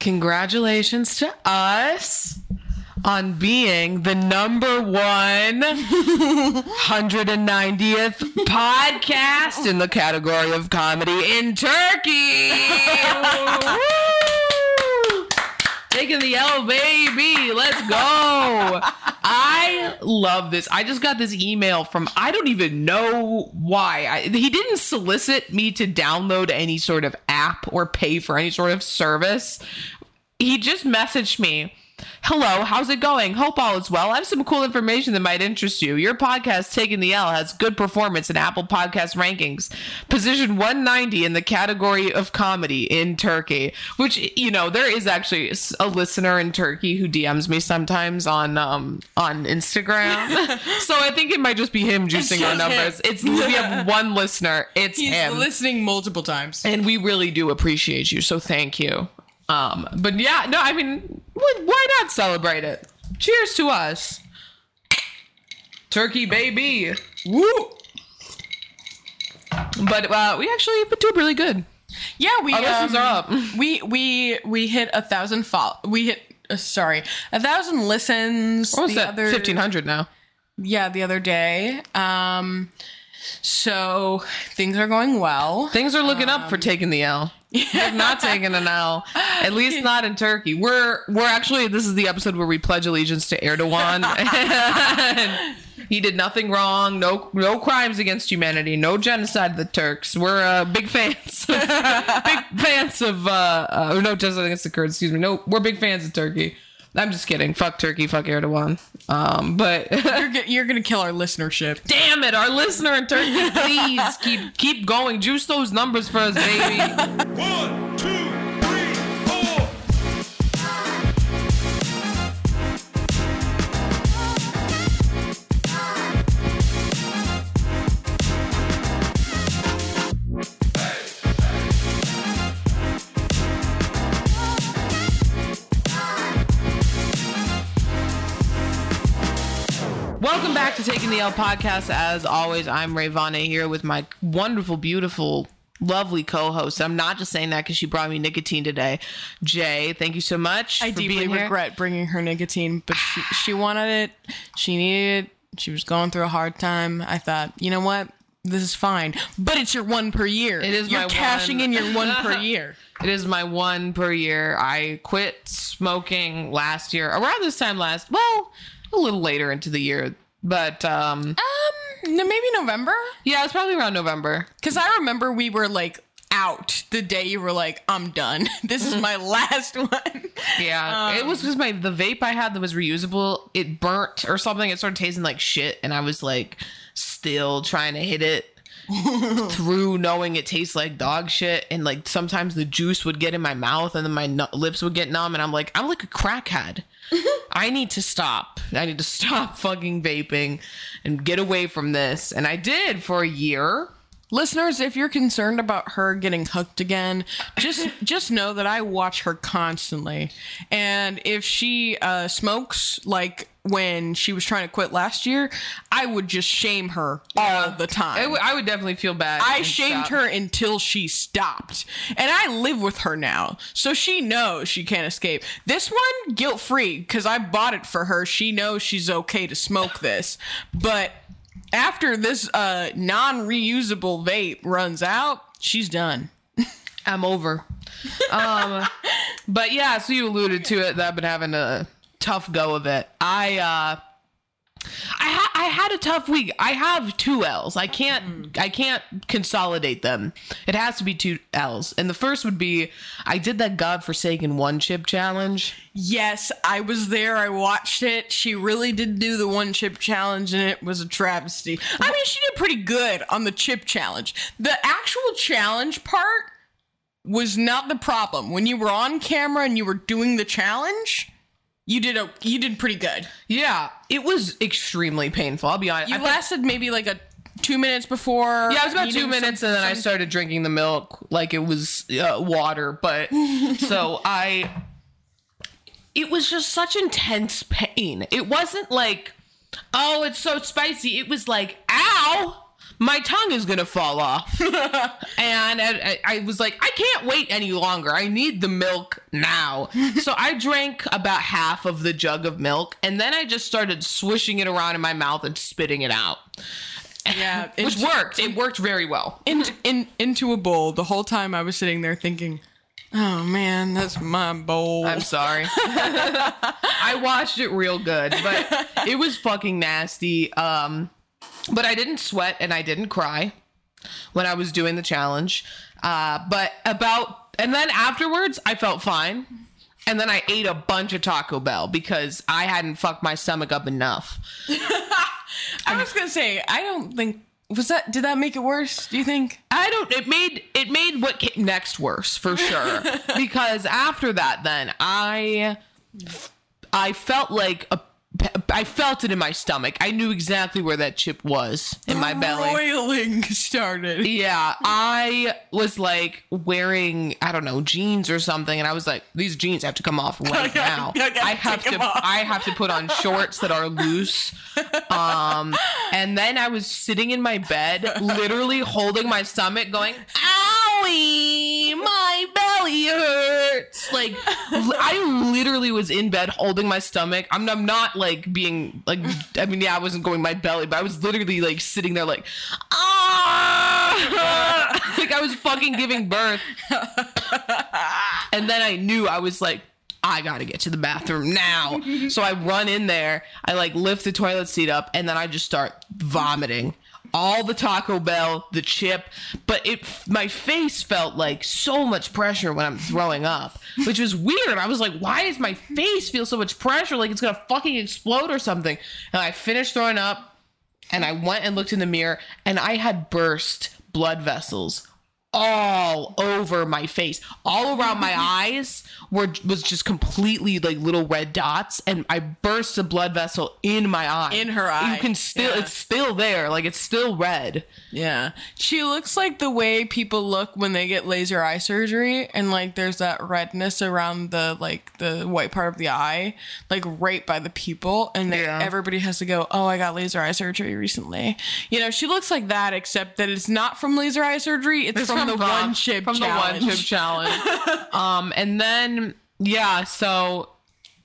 Congratulations to us on being the number one 190th podcast in the category of comedy in Turkey. Taking the L, baby. Let's go. I love this. I just got this email from, I don't even know why. I, he didn't solicit me to download any sort of app or pay for any sort of service. He just messaged me. Hello, how's it going? Hope all is well. I have some cool information that might interest you. Your podcast, Taking the L, has good performance in Apple Podcast rankings. Position 190 in the category of comedy in Turkey, which, you know, there is actually a listener in Turkey who DMs me sometimes on um on Instagram. so I think it might just be him juicing our numbers. him. It's we have one listener. It's He's him listening multiple times. and we really do appreciate you so thank you um but yeah no i mean why not celebrate it cheers to us turkey baby Woo! but uh we actually been doing really good Yeah, we Our listens um, are up. We we we hit a thousand follow. We hit uh, sorry a thousand listens. what's the that other 1500 now yeah the other day. Um, so things are going well. things are looking up for taking the l They're not taking an L, at least not in Turkey. We're we're actually this is the episode where we pledge allegiance to Erdogan. He did nothing wrong, no no crimes against humanity, no genocide of the Turks. We're uh, big fans, big fans of uh, uh no genocide against the Kurds. Excuse me. No, we're big fans of Turkey. I'm just kidding. Fuck Turkey. Fuck Erdogan. Um, but You're g- you're gonna kill our listenership. damn it, our listener in Turkey, please keep keep going. Juice those numbers for us, baby. One, two, back to Taking the L podcast. As always, I'm Rayvana here with my wonderful, beautiful, lovely co-host. I'm not just saying that because she brought me nicotine today. Jay, thank you so much. I for deeply being here. regret bringing her nicotine, but she, she wanted it. She needed it. She was going through a hard time. I thought, you know what? This is fine, but it's your one per year. It is You're my cashing one. in your one per year. It is my one per year. I quit smoking last year, around this time last. Well, a little later into the year, but um, Um, no, maybe November. yeah, it's probably around November. Because I remember we were like out the day you were like, I'm done. This is my last one. Yeah, it was because my the vape I had that was reusable. It burnt or something. It started tasting like shit, and I was like, still trying to hit it through, knowing it tastes like dog shit. And like sometimes the juice would get in my mouth, and then my nu- lips would get numb, and I'm like, I'm like a crackhead. I need to stop. I need to stop fucking vaping and get away from this. And I did for a year. Listeners, if you're concerned about her getting hooked again, just just know that I watch her constantly. And if she uh, smokes like when she was trying to quit last year, I would just shame her all the time. I w- I would definitely feel bad. I shamed stop. her until she stopped. And I live with her now. So she knows she can't escape. This one, guilt free, because I bought it for her. She knows she's okay to smoke this. But after this uh, non reusable vape runs out, she's done. I'm over. um, but yeah, so you alluded to it that I've been having a tough go of it. I uh, I ha- I had a tough week. I have two L's. I can't I can't consolidate them. It has to be two L's. And the first would be I did that godforsaken one chip challenge. Yes, I was there. I watched it. She really did do the one chip challenge, and it was a travesty. I mean, she did pretty good on the chip challenge. The actual challenge part was not the problem. When you were on camera and you were doing the challenge, you did a you did pretty good. Yeah, it was extremely painful. I'll be honest. You I think- lasted maybe like a two minutes before. Yeah, it was about two minutes, some- and then I started drinking the milk like it was uh, water. But so I, it was just such intense pain. It wasn't like, oh, it's so spicy. It was like, ow, my tongue is gonna fall off. and I, I was like, I can't wait any longer. I need the milk now. so I drank about half of the jug of milk, and then I just started swishing it around in my mouth and spitting it out, Yeah, which worked. It worked very well. in, in, into a bowl. The whole time I was sitting there thinking, oh man, that's my bowl. I'm sorry. I watched it real good, but it was fucking nasty. Um, but I didn't sweat and I didn't cry when I was doing the challenge. Uh, but about and then afterwards, I felt fine. And then I ate a bunch of Taco Bell because I hadn't fucked my stomach up enough. I was gonna say, I don't think was that. Did that make it worse? Do you think? I don't. It made it made what came next worse for sure. because after that, then I, I felt like a, I felt it in my stomach. I knew exactly where that chip was in my belly. Roiling started. Yeah, I was like wearing I don't know jeans or something, and I was like, these jeans have to come off right now. I I have to. I have to put on shorts that are loose. Um, and then I was sitting in my bed, literally holding my stomach, going, "Owie, my belly hurts." Like I literally was in bed holding my stomach. I'm, I'm not like being like I mean, yeah, I wasn't going my belly, but I was literally like sitting there like, ah, like I was fucking giving birth. And then I knew I was like, I gotta get to the bathroom now. so I run in there, I like lift the toilet seat up, and then I just start vomiting. All the Taco Bell, the chip, but it my face felt like so much pressure when I'm throwing up, which was weird. I was like, why does my face feel so much pressure? Like it's gonna fucking explode or something. And I finished throwing up, and I went and looked in the mirror, and I had burst blood vessels all over my face all around my eyes were was just completely like little red dots and i burst a blood vessel in my eye In her eye. you can still Yeah. it's still there like it's still red Yeah. She looks like the way people look when they get laser eye surgery and like there's that redness around the like the white part of the eye, like right by the pupil and they, Yeah. everybody has to go, "Oh, I got laser eye surgery recently." You know, she looks like that except that it's not from laser eye surgery, it's, from, the one chip from challenge. the one chip challenge um and then yeah so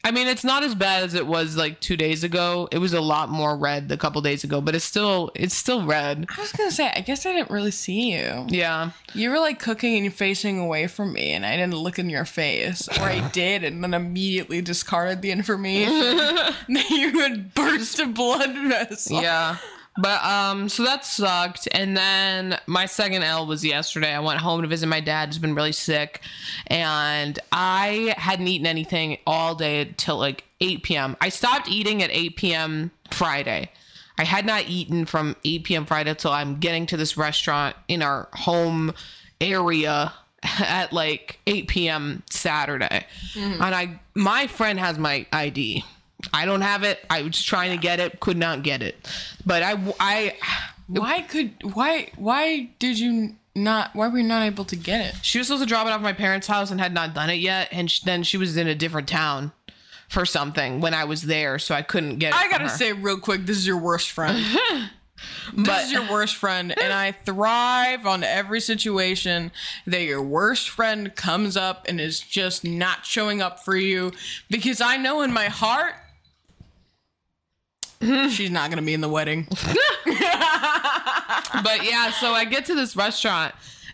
I mean, it's not as bad as it was like two days ago. It was a lot more red a couple days ago, but it's still it's still red. I was going to say, I guess I didn't really see you. Yeah. You were like cooking and facing away from me, and I didn't look in your face, or I did, and then immediately discarded the information that you had burst a blood vessel. Yeah. But um so that sucked and then my second L was yesterday. I went home to visit my dad who's been really sick and I hadn't eaten anything all day till like 8 p.m. I stopped eating at 8 p.m. Friday. I had not eaten from 8 p.m. Friday till I'm getting to this restaurant in our home area at like 8 p.m. Saturday. And I my friend has my ID. I don't have it. I was trying to get it, could not get it. But I I Why could why why did you not? Why were you not able to get it? she was supposed to drop it off at my parents' house and had not done it yet and sh- then she was in a different town for something when I was there, so I couldn't get it. I gotta her. say real quick, this is your worst friend. but this is your worst friend, and I thrive on every situation that your worst friend comes up and is just not showing up for you because I know in my heart she's not gonna be in the wedding. but yeah, so I get to this restaurant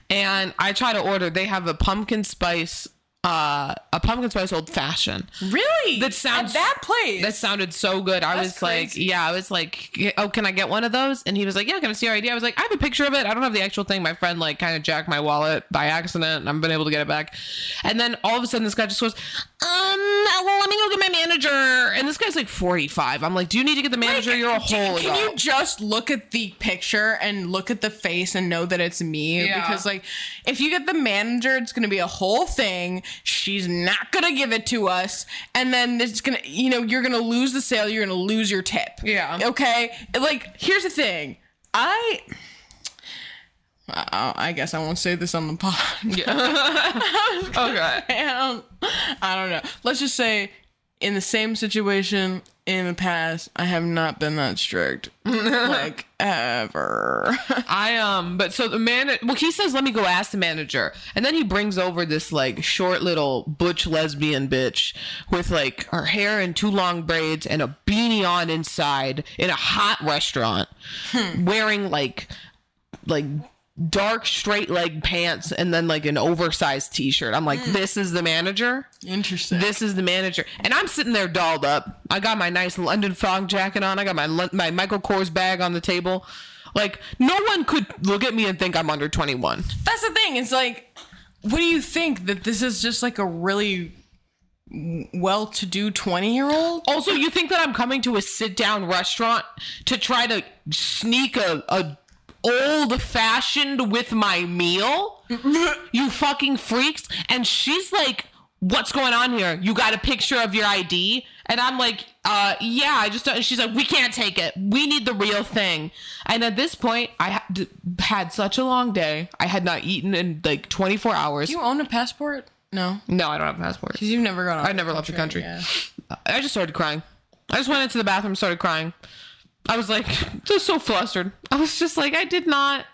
and I try to order. They have a pumpkin spice, uh, a pumpkin spice old fashioned. Really? That sounds- At that place. That sounded so good. I That's was like, yeah, I was like, oh, can I get one of those? And he was like, yeah, can I see your ID? I was like, I have a picture of it. I don't have the actual thing. My friend like kind of jacked my wallet by accident, and I've been able to get it back. And then all of a sudden, this guy just goes, um, well, let me go get my manager. And this guy's like 45. I'm like, do you need to get the manager? You're a hole. Can you just look at the picture and look at the face and know that it's me? Yeah. Because like, if you get the manager, it's gonna be a whole thing. She's not gonna give it to us, and then it's gonna, you know, you're gonna lose the sale. You're gonna lose your tip. Yeah. Okay. Like, here's the thing. I. I I guess I won't say this on the pod. okay. I don't, um, I don't know. Let's just say in the same situation in the past, I have not been that strict. like ever. I um, but so the man, well, he says, "Let me go ask the manager," and then he brings over this like short little butch lesbian bitch with like her hair in two long braids and a beanie on inside in a hot restaurant, wearing like like dark straight leg pants and then like an oversized t-shirt. I'm like, hmm. this is the manager. Interesting. This is the manager, and I'm sitting there dolled up. I got my nice London fog jacket on. I got my my Michael Kors bag on the table. Like no one could look at me and think I'm under 21. That's the thing. It's like, what do you think that this is just like a really well-to-do twenty-year-old? Also, you think that I'm coming to a sit down restaurant to try to sneak a, a old fashioned with my meal? you fucking freaks. And she's like, What's going on here? You got a picture of your ID? And I'm like, uh, yeah, I just, don't. she's like, we can't take it. We need the real thing. And at this point, I had, had such a long day. I had not eaten in like 24 hours. Do you own a passport? No, no, I don't have a passport. because you've never gone. out I never left the country. Yeah. I just started crying. I just went into the bathroom, started crying. I was like, just so flustered. I was just like, I did not.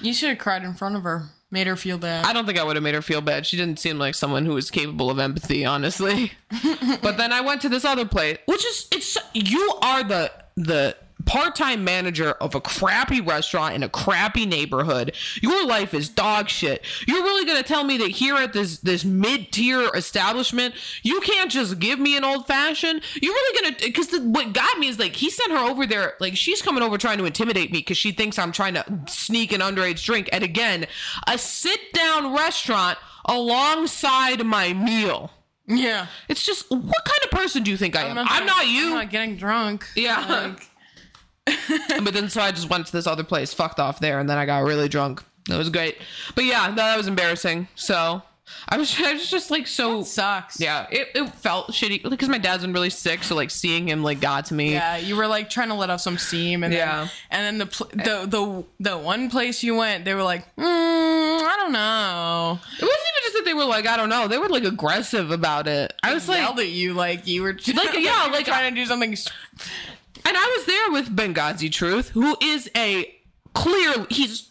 You should have cried in front of her. Made her feel bad. I don't think I would have made her feel bad. She didn't seem like someone who was capable of empathy, honestly. but then I went to this other place, which is it's you are the the part-time manager of a crappy restaurant in a crappy neighborhood. Your life is dog shit. You're really going to tell me that here at this this mid-tier establishment, you can't just give me an old fashioned? You're really going to cuz what got me is like he sent her over there like she's coming over trying to intimidate me cuz she thinks I'm trying to sneak an underage drink And again, a sit-down restaurant alongside my meal. yeah. It's just what kind of person do you think I am? I'm not, you. I'm not getting drunk. Yeah. Like, but then so I just went to this other place, fucked off there, and then I got really drunk. It was great. But yeah, no, that was embarrassing. So I was, I was just like so. sucks. Yeah, it, it felt shitty because my dad's been really sick, so like seeing him like got to me. Yeah, you were like trying to let off some steam, and Yeah. then, and then the pl- the the the one place you went, they were like, mm, I don't know. It wasn't even just that they were like I don't know, they were like aggressive about it. I was like, yelled at you like you were Like, yeah, like- trying to do something. And I was there with Benghazi Truth, who is a clear he's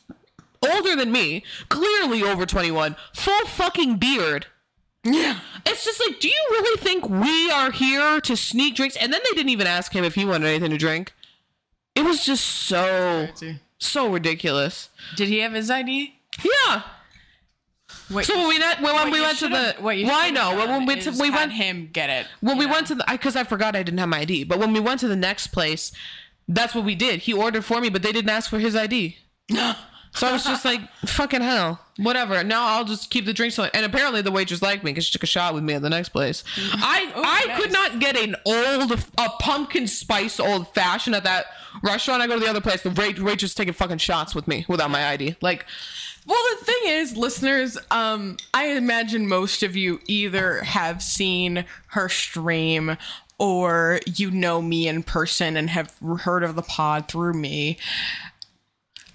older than me, clearly over 21, full fucking beard. Yeah, It's just like, do you really think we are here to sneak drinks? And then they didn't even ask him if he wanted anything to drink. It was just so so ridiculous. Did he have his ID? Yeah. Wait, So when we net, when, we went to the what you I should've when we went to we went him get it. when we went to the because I forgot I didn't have my ID. But when we went to the next place, that's what we did. He ordered for me, but they didn't ask for his ID. So I was just like, fucking hell, whatever. Now I'll just keep the drinks on. And apparently the waitress liked me because she took a shot with me at the next place. I I nice. could not get an old a pumpkin spice old fashioned at that restaurant. I go to the other place. The wait, waitress taking fucking shots with me without my ID. Like, Well, the thing is, listeners, um, I imagine most of you either have seen her stream or you know me in person and have heard of the pod through me.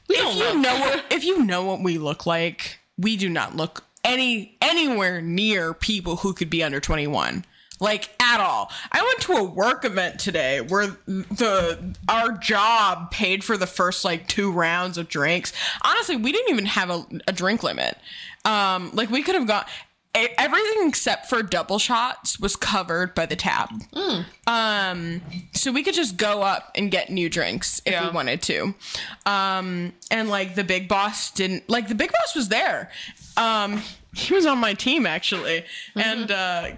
if you know what, if you know what we look like, we do not look any anywhere near people who could be under 21 like at all. I went to a work event today where the our job paid for the first like two rounds of drinks. Honestly we didn't even have a, a drink limit. Um like we could have got everything except for double shots was covered by the tab. Um so we could just go up and get new drinks if Yeah. we wanted to. Um and like the big boss didn't like the big boss was there. Um he was on my team actually. And uh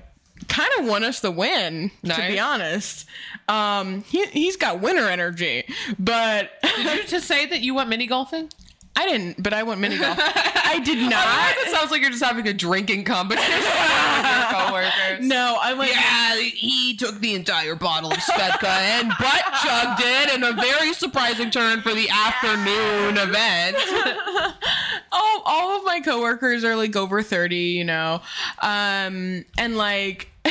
kind of want us to win to be honest um he, he's got winner energy but did you just say that you went mini golfing? i didn't but i went mini golf i did not Otherwise, it sounds like you're just having a drinking competition with your coworkers. no i went Yeah, he took the entire bottle of Svedka and butt chugged it in a very surprising turn for the afternoon event. all, all of my coworkers are like over 30 you know um and like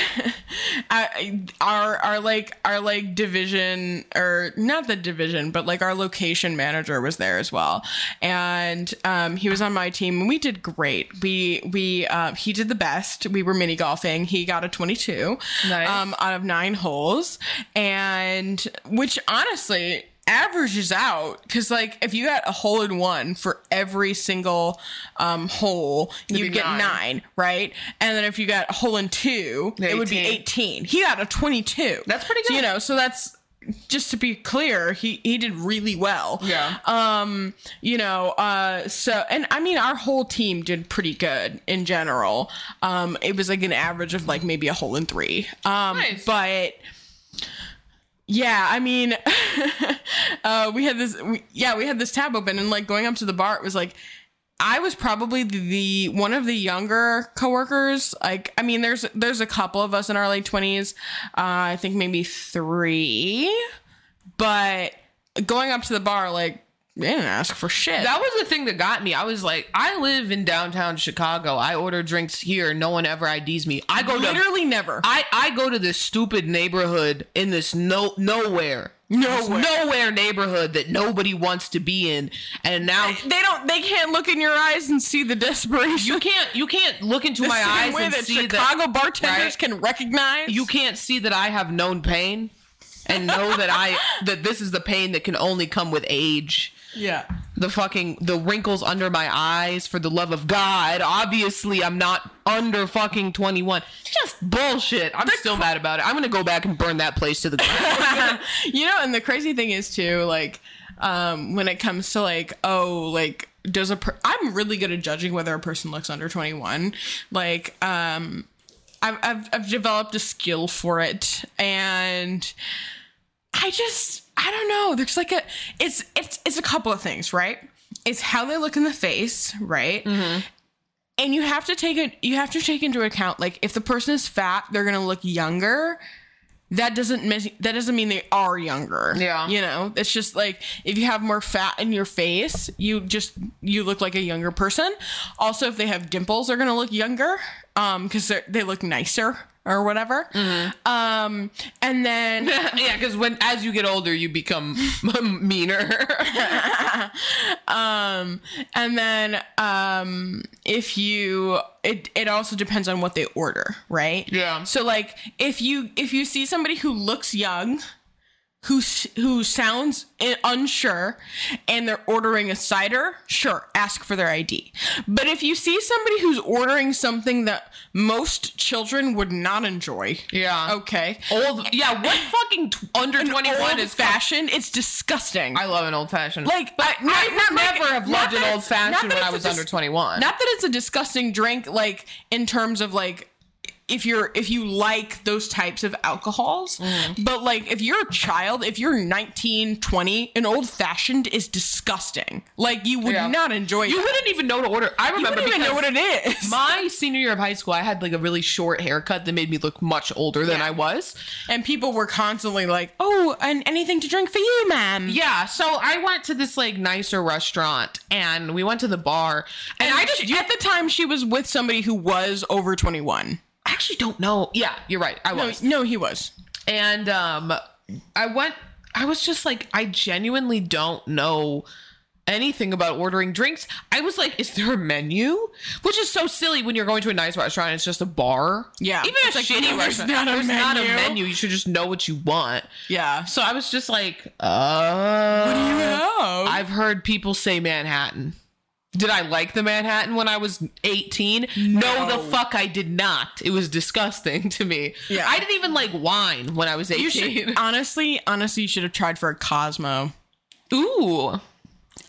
our our like our like division or not the division but like our location manager was there as well. And um he was on my team and we did great. We we uh, he did the best. We were mini golfing. He got a 22 Nice. um out of nine holes. And which honestly averages out because like if you got a hole in one for every single um hole you be get nine. nine. right and then if you got a hole in two it would be 18. 18 he got a 22 That's pretty So, you know so that's just to be clear he he did really well Yeah. um you know uh so and i mean our whole team did pretty good in general um it was like an average of like maybe a hole in three um Nice. but yeah i mean uh we had this we, yeah we had this tab open and like going up to the bar it was like I was probably the, the one of the younger coworkers. Like, I mean, there's there's a couple of us in our late twenties. Uh, I think maybe three, but going up to the bar, like, they didn't ask for shit. That was the thing that got me. I was like, I live in downtown Chicago. I order drinks here. No one ever IDs me. I go to literally never. I, I go to this stupid neighborhood in this no nowhere. Nowhere. Nowhere neighborhood that nobody wants to be in. And now they don't. They can't look in your eyes and see the desperation. you can't you can't look into my Same eyes and that see Chicago that bartenders right? can recognize. you can't see that I have known pain and know that I that this is the pain that can only come with age. Yeah. the fucking the wrinkles under my eyes for the love of god. Obviously i'm not under fucking 21 just bullshit. I'm still mad about it. I'm gonna go back and burn that place to the ground. You know, and the crazy thing is too, like, um, when it comes to like, oh, like, does a per- I'm really good at judging whether a person looks under 21. Like, um, I've, I've I've developed a skill for it, and I just I don't know. There's like a it's it's it's a couple of things, right? It's how they look in the face, right? And you have to take it. You have to take into account like if the person is fat, they're gonna look younger that doesn't mean that doesn't mean they are younger. Yeah. You know, it's just like if you have more fat in your face, you just you look like a younger person. Also, if they have dimples, they're gonna look younger, um, because they they look nicer or whatever. Um, and then yeah because when as you get older you become meaner um, and then um, if you it it also depends on what they order, right? Yeah. So like if you if you see somebody who looks young, who who sounds unsure, and they're ordering a cider, sure, ask for their ID. But if you see somebody who's ordering something that most children would not enjoy, Yeah. okay, old yeah what fucking t- under 21 old is fashioned, it's disgusting. i love an old fashioned Like, but I- i, not- would not like- never have loved an old fashioned when i was under 21 Not that it's a disgusting drink, like in terms of like if you're if you like those types of alcohols, Mm-hmm. but like if you're a child, if you're 19, 20, an old fashioned is disgusting. Like you would Yeah. not enjoy it. you that. wouldn't even know to order i remember You wouldn't even know what it is. my senior year of high school, I had like a really short haircut that made me look much older than Yeah. I was. and people were constantly like, "Oh, and anything to drink for you, ma'am." Yeah, so I went to this like nicer restaurant and we went to the bar and, And I just she- at the time she was with somebody who was over 21. I actually don't know. Yeah, you're right. I was. no, he was. And um I went I was just like I genuinely don't know anything about ordering drinks. I was like, is there a menu? Which is so silly when you're going to a nice restaurant. It's just a bar. Yeah. even if It's a like, shitty restaurant. not a there's not a menu. menu. You should just know what you want. Yeah. So I was just like, uh, What do you have? I've heard people say Manhattan. Did I like the Manhattan when I was 18? No, the fuck I did not. It was disgusting to me. Yeah. I didn't even like wine when I was 18. You should honestly, honestly, you should have tried for a Cosmo. Ooh.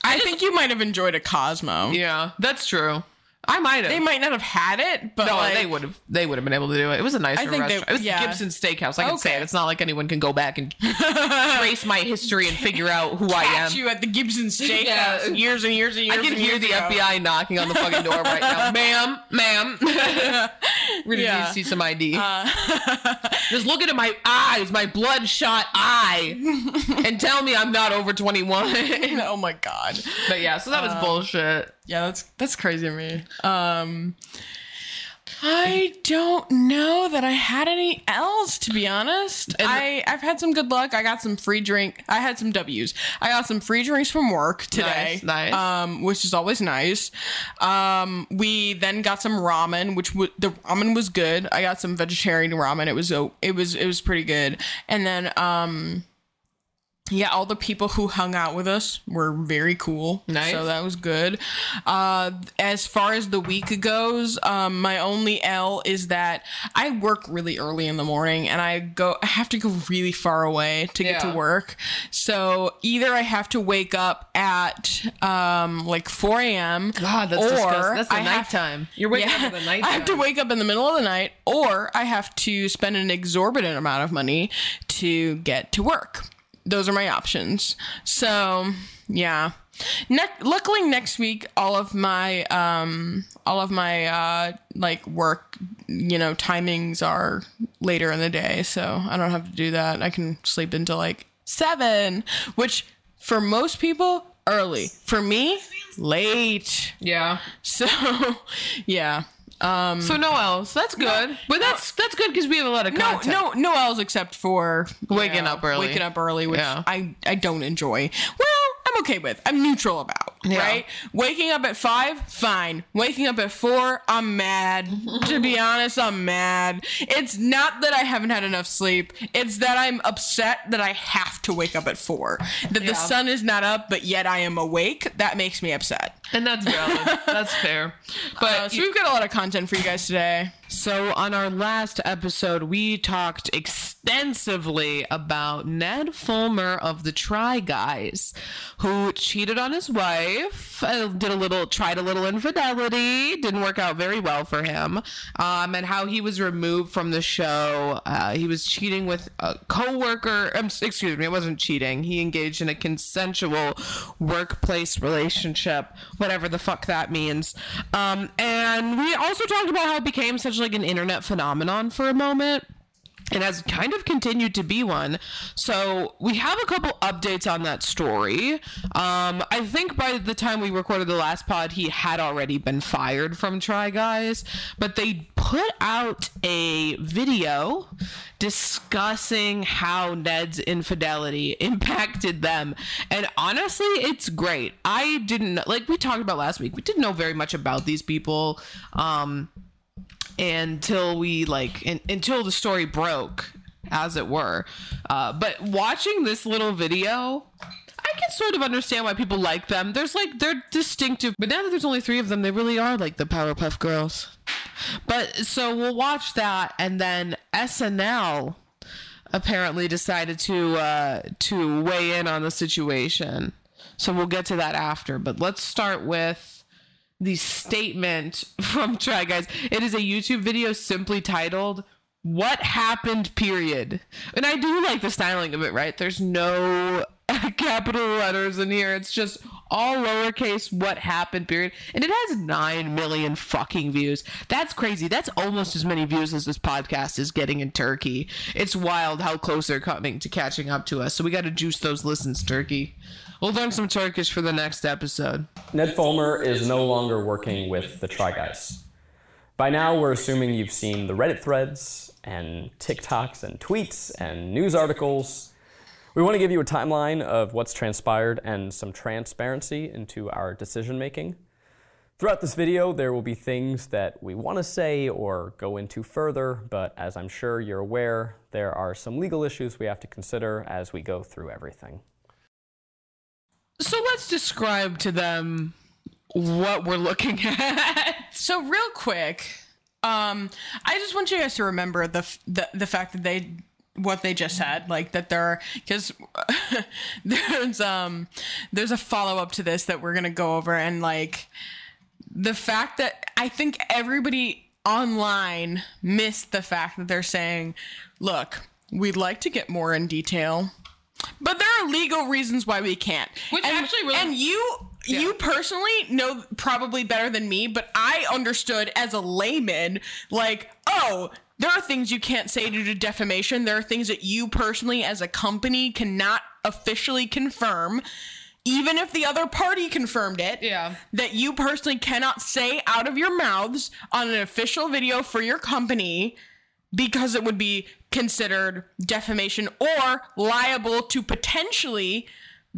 I think you might have enjoyed a Cosmo. Yeah, that's true. I might have. They might not have had it, but no, like, they would have. They would have been able to do it. It was a nicer I think they- it was yeah. Gibson Steakhouse. I can say Okay. it. It's not like anyone can go back and trace my history and figure out who I am. you at the Gibson Steakhouse Yeah. years and years and years. I can hear the ago. FBI knocking on the fucking door right now. ma'am, ma'am. We're gonna Yeah. need to see some ID. Uh, Just look into my eyes, my bloodshot eye, and tell me I'm not over 21. oh my god. but yeah, so that was uh, bullshit. Yeah, that's that's crazy to me. Um I don't know that I had any L's to be honest. I I've had some good luck. I got some free drink. I had some W's. I got some free drinks from work today. Nice, nice. Um, which is always nice. Um, we then got some ramen, which w- the ramen was good. I got some vegetarian ramen. It was it was it was pretty good. And then um yeah, all the people who hung out with us were very cool. Nice. So that was good. Uh, as far as the week goes, um, my only L is that I work really early in the morning and I go, I have to go really far away to get Yeah. to work. So either I have to wake up at um, like 4 a.m. God, that's or disgusting. That's the I have- You're waking yeah, up in the I have to wake up in the middle of the night, or I have to spend an exorbitant amount of money to get to work. Those are my options. So, yeah. Ne- luckily, next week, all of my um, all of my uh, like work, you know, timings are later in the day, so I don't have to do that. I can sleep until like seven, which for most people early. For me, late. Yeah. So, yeah. Um, So no else. That's good. but that's that's good because we have a lot of no, content. no, no else except for Waking yeah, up early. Waking up early, which Yeah. I I don't enjoy. Well, I'm okay with. I'm neutral about. Yeah. Right? Waking up at five, fine. Waking up at four, I'm mad. to be honest, I'm mad. It's not that I haven't had enough sleep. It's that I'm upset that I have to wake up at four. That Yeah. the sun is not up, but yet I am awake. That makes me upset. And that's valid. that's fair. But Uh, so we've got a lot of content for you guys today. So, on our last episode, we talked extensively about Ned Fulmer of the Try Guys, who cheated on his wife, uh, did a little, tried a little infidelity, didn't work out very well for him, um, and how he was removed from the show. Uh, he was cheating with a coworker. Um, excuse me, it wasn't cheating. He engaged in a consensual workplace relationship, whatever the fuck that means. Um, and we also talked about how it became such like an internet phenomenon for a moment and has kind of continued to be one. So we have a couple updates on that story. Um, I think by the time we recorded the last pod, he had already been fired from Try Guys, but they put out a video discussing how Ned's infidelity impacted them. And honestly, it's great. I didn't like we talked about last week. We didn't know very much about these people. Um, until we like in, until the story broke as it were. Uh, but watching this little video i can sort of understand why people like them. There's like they're distinctive but now that there's only three of them they really are like the powerpuff girls. But so we'll watch that and then snl apparently decided to uh to weigh in on the situation. So we'll get to that after but let's start with the statement from Try Guys. It is a YouTube video simply titled "What Happened." Period. And I do like the styling of it. Right? There's no capital letters in here. It's just all lowercase. What happened? Period. And it has nine million fucking views. That's crazy. That's almost as many views as this podcast is getting in Turkey. It's wild how close they're coming to catching up to us. So we got to juice those listens, Turkey. We'll learn some Turkish for the next episode. Ned Fulmer is no longer working with the Try Guys. By now, we're assuming you've seen the Reddit threads and TikToks and tweets and news articles. We want to give you a timeline of what's transpired and some transparency into our decision making. Throughout this video, there will be things that we want to say or go into further, but as I'm sure you're aware, there are some legal issues we have to consider as we go through everything. So let's describe to them what we're looking at. So real quick, um, I just want you guys to remember the the the fact that they what they just said, like that there are because there's um there's a follow up to this that we're gonna go over and like the fact that I think everybody online missed the fact that they're saying, look, we'd like to get more in detail. But there are legal reasons why we can't. Which and, actually really- and you you personally know probably better than me, but I understood as a layman, like, oh, there are things you can't say due to defamation. There are things that you personally, as a company, cannot officially confirm. even if the other party confirmed it, Yeah. that you personally cannot say out of your mouths on an official video for your company because it would be considered defamation or liable to potentially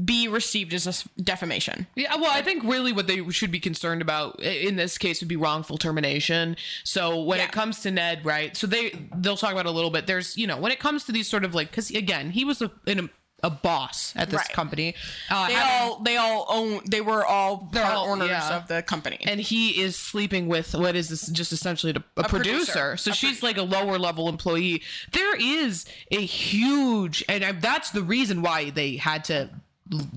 be received as a defamation. Yeah, well, I think really what they should be concerned about in this case would be wrongful termination. So when Yeah. it comes to Ned, right? So they they'll talk about a little bit. There's you know when it comes to these sort of like because again he was a in a, a boss at this Right. company. Uh, They having- all they all own they were all They're part all- owners yeah. of the company. and he is sleeping with what is this just essentially a, a, producer. producer. so A she's like a lower level employee there is a huge and I, that's the reason why they had to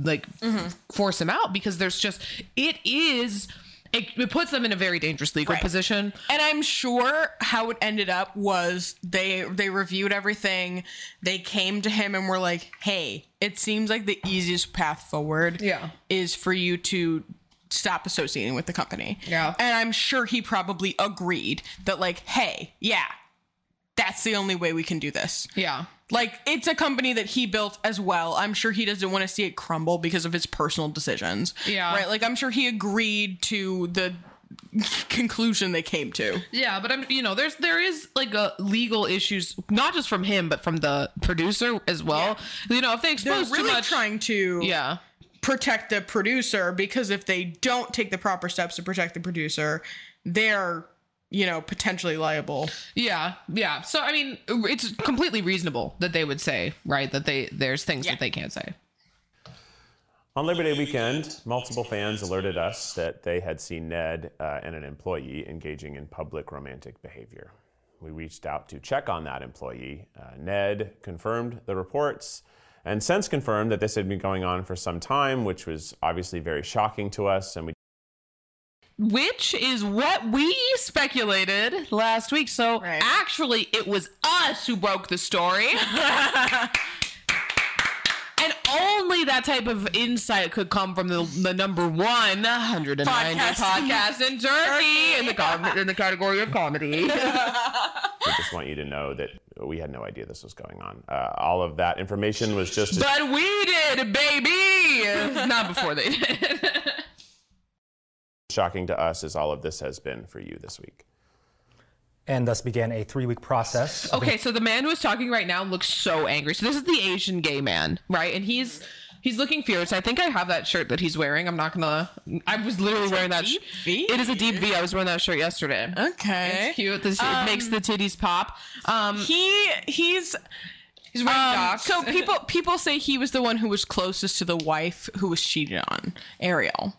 like Mm-hmm. force him out because there's just it is it, it puts them in a very dangerous legal Right. position And I'm sure how it ended up was they they reviewed everything. They came to him and were like, "Hey, it seems like the easiest path forward Yeah. is for you to stop associating with the company." Yeah. And I'm sure he probably agreed that like, "Hey, yeah. That's the only way we can do this." yeah Like it's a company that he built as well. I'm sure he doesn't want to see it crumble because of his personal decisions. Yeah. Right? Like I'm sure he agreed to the conclusion they came to. Yeah, but I'm you know there's there is like a legal issues not just from him but from the producer as well. You know if they expose They're really too much, trying to yeah, protect the producer because if they don't take the proper steps to protect the producer, they're you know potentially liable. yeah, yeah. So I mean it's completely reasonable that they would say right that they there's things Yeah. that they can't say. On Labor Day weekend, multiple fans alerted us that they had seen Ned uh, and an employee engaging in public romantic behavior. We reached out to check on that employee. Uh, Ned confirmed the reports and since confirmed that this had been going on for some time, which was obviously very shocking to us. And we Which is what we speculated last week. So Right. actually, it was us who broke the story. and only that type of insight could come from the, the number one 190 Podcast. podcast in Turkey in the, com- in the category of comedy. we just want you to know that we had no idea this was going on. Uh, all of that information was just as but we did, baby! Not before they did. shocking to us as all of this has been for you this week. and thus began a three week process. Okay, so the man who is talking right now looks so angry. So this is the Asian gay man, right? And he's he's looking fierce. I think I have that shirt that he's wearing. I'm not gonna. I was literally wearing that. sh- V? It is a deep V. I was wearing that shirt yesterday. Okay. It's cute. This it makes the titties pop. Um, He he's he's wearing um, docs. so people people say he was the one who was closest to the wife who was cheated on, Ariel.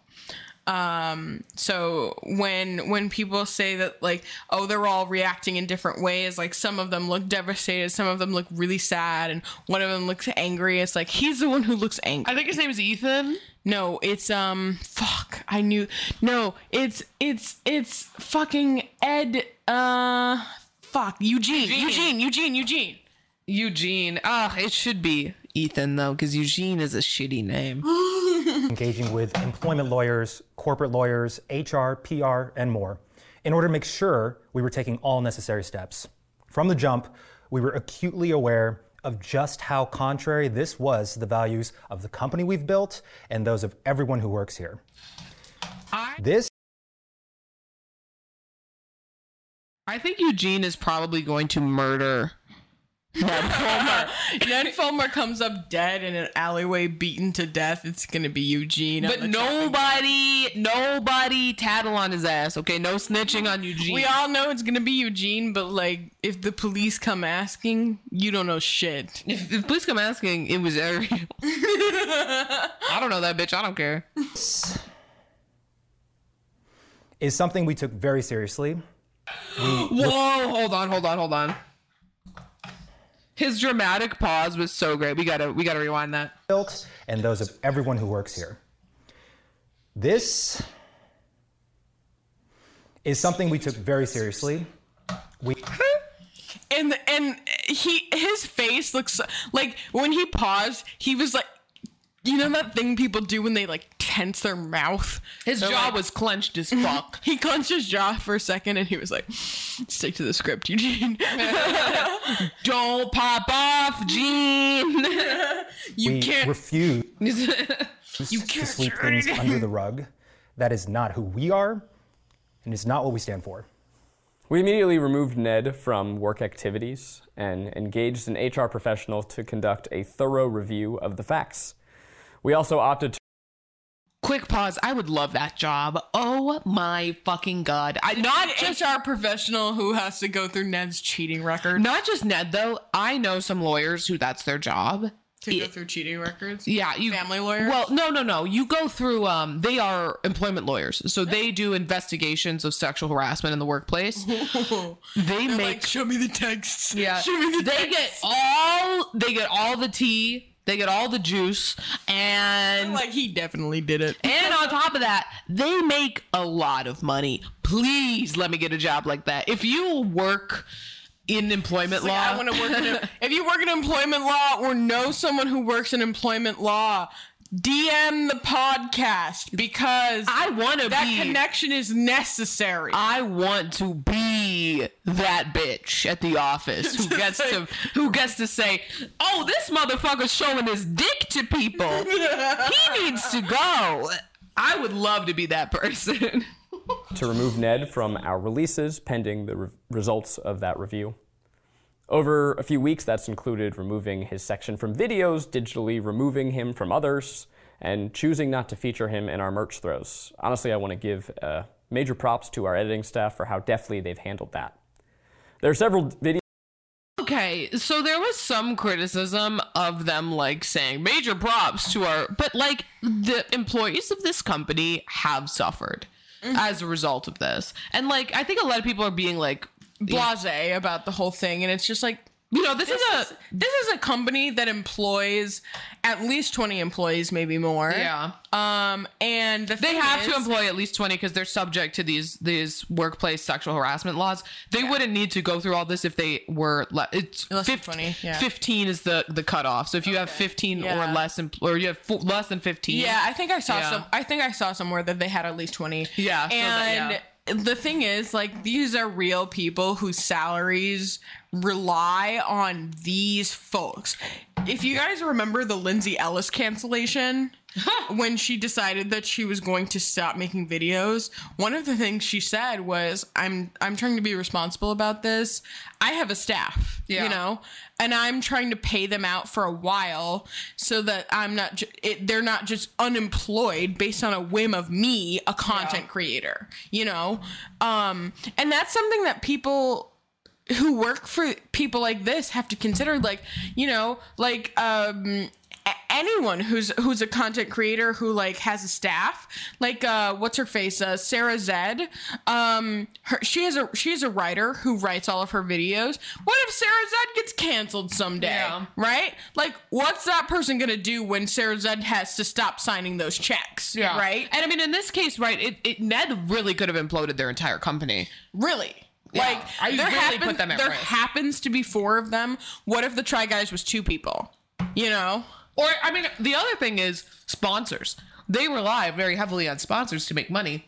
Um so when when people say that like oh they're all reacting in different ways like some of them look devastated some of them look really sad and one of them looks angry it's like he's the one who looks angry I think his name is Ethan. No, it's um fuck. I knew no, it's it's it's fucking Ed uh fuck. Eugene. Eugene, Eugene, Eugene. Eugene. Ah, it should be Ethan though, because Eugene is a shitty name. engaging with employment lawyers, corporate lawyers, HR, PR, and more, in order to make sure we were taking all necessary steps. From the jump, we were acutely aware of just how contrary this was to the values of the company we've built and those of everyone who works here. I This I think Eugene is probably going to murder Ned Fulmer. Ned Fulmer comes up dead in an alleyway beaten to death. It's gonna be Eugene. But nobody, nobody tattle on his ass. Okay, no snitching on Eugene. We all know it's gonna be Eugene, but like if the police come asking, you don't know shit. if, if police come asking, it was Ariel. I don't know that bitch. I don't care. is something we took very seriously. Whoa! Hold on, hold on, hold on. His dramatic pause was so great. We gotta, we gotta rewind that. built and those of everyone who works here. This is something we took very seriously. We and and he his face looks like when he paused he was like you know that thing people do when they like tense their mouth His They're jaw like- was clenched as mm-hmm. fuck. he clenched his jaw for a second and he was like stick to the script eugene don't pop off, Gene. you we can't refuse you to sweep things under the rug. That is not who we are, and it's not what we stand for. We immediately removed Ned from work activities and engaged an HR professional to conduct a thorough review of the facts. We also opted to Quick pause. I would love that job. Oh my fucking god. I not just our professional who has to go through Ned's cheating record not just Ned though. I know some lawyers who that's their job. to go through cheating records. Yeah, you Family lawyers? Well, no, no, no. You go through. Um, they are employment lawyers, so they do investigations of sexual harassment in the workplace. they make Like, show me the texts. yeah. show me the They get all. They get all the tea. They get all the juice, and Like he definitely did it. and on top of that, they make a lot of money. Please let me get a job like that. If you work in employment law, I want to work in. If you work in employment law or know someone who works in employment law, DM the podcast because I want to that be. connection is necessary. I want to be that bitch at the office who gets to who gets to say, "Oh, this motherfucker's showing his dick to people. He needs to go." I would love to be that person. to remove Ned from our releases pending the re- results of that review. Over a few weeks, that's included removing his section from videos, digitally removing him from others, and choosing not to feature him in our merch throws. Honestly, I want to give uh, major props to our editing staff for how deftly they've handled that. There are several videos. Okay, so there was some criticism of them like saying major props to our but like the employees of this company have suffered as a result of this. And like I think a lot of people are being like Blase about the whole thing, and it's just like you know, this, this is a is this is a company that employs at least twenty employees, maybe more. yeah. Um, and the They have is, to employ at least 20 because they're subject to these these workplace sexual harassment laws. They wouldn't need to go through all this if they were le- it's Less than fif- 20, yeah. 15 is the the cutoff. So if you have 15 Yeah. or less em- or you have fo- less than 15. Yeah, I think I saw Yeah. some. I think I saw somewhere that they had at least twenty. Yeah, so that- and the thing is, like, these are real people whose salaries rely on these folks. If you guys remember the Lindsay Ellis cancellation. when she decided that she was going to stop making videos, one of the things she said was, "I'm I'm trying to be responsible about this. I have a staff, Yeah. you know, and I'm trying to pay them out for a while so that I'm not ju- it, they're not just unemployed based on a whim of me, a content creator, you know? Um and that's something that people who work for people like this have to consider like, you know, like um anyone who's who's a content creator who like has a staff like uh what's her face uh sarah zed um her she is a she's a writer who writes all of her videos what if sarah zed gets canceled someday Yeah. right like what's that person gonna do when sarah zed has to stop signing those checks yeah right And I mean, in this case, right, it, it Ned really could have imploded their entire company. Really? Yeah. Like I there, really happen- put them at there risk. happens to be four of them. What if the Try Guys was two people? You know? Or, I mean, the other thing is sponsors. They rely very heavily on sponsors to make money.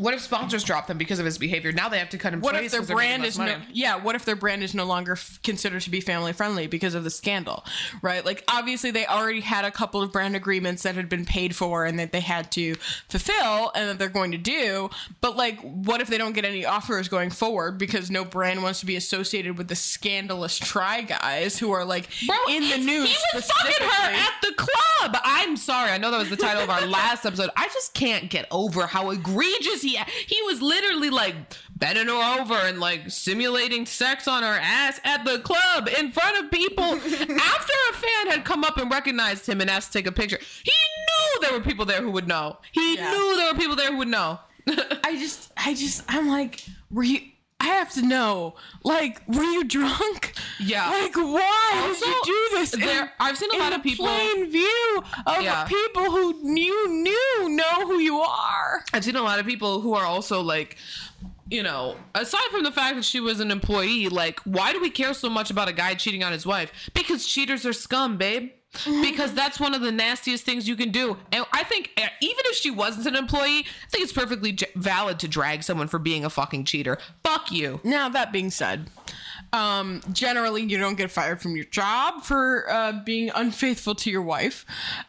What if sponsors drop them because of his behavior? Now they have to cut him. What if their 'cause they're making brand is no, yeah? What if their brand is no longer f- considered to be family friendly because of the scandal, right? Like obviously they already had a couple of brand agreements that had been paid for and that they had to fulfill and that they're going to do. But like, what if they don't get any offers going forward because no brand wants to be associated with the scandalous Try Guys who are like Bro, in the news? He was fucking her at the club. I'm sorry. I know that was the title of our last episode. I just can't get over how egregious he he was literally like bending her over and like simulating sex on her ass at the club in front of people after a fan had come up and recognized him and asked to take a picture. He knew there were people there who would know. He Yeah. knew there were people there who would know. I just, I just, I'm like, were you? I have to know, like, were you drunk? Yeah. Like, why Also, did you do this? there- in- I've seen a lot of people- in plain view of Yeah. people who you knew know who you are. I've seen a lot of people who are also like, you know, aside from the fact that she was an employee, like, why do we care so much about a guy cheating on his wife? Because cheaters are scum, babe. Because that's one of the nastiest things you can do. And I think uh, even if she wasn't an employee, I think it's perfectly j- valid to drag someone for being a fucking cheater. Fuck you. Now that being said, um, generally you don't get fired from your job for uh, being unfaithful to your wife,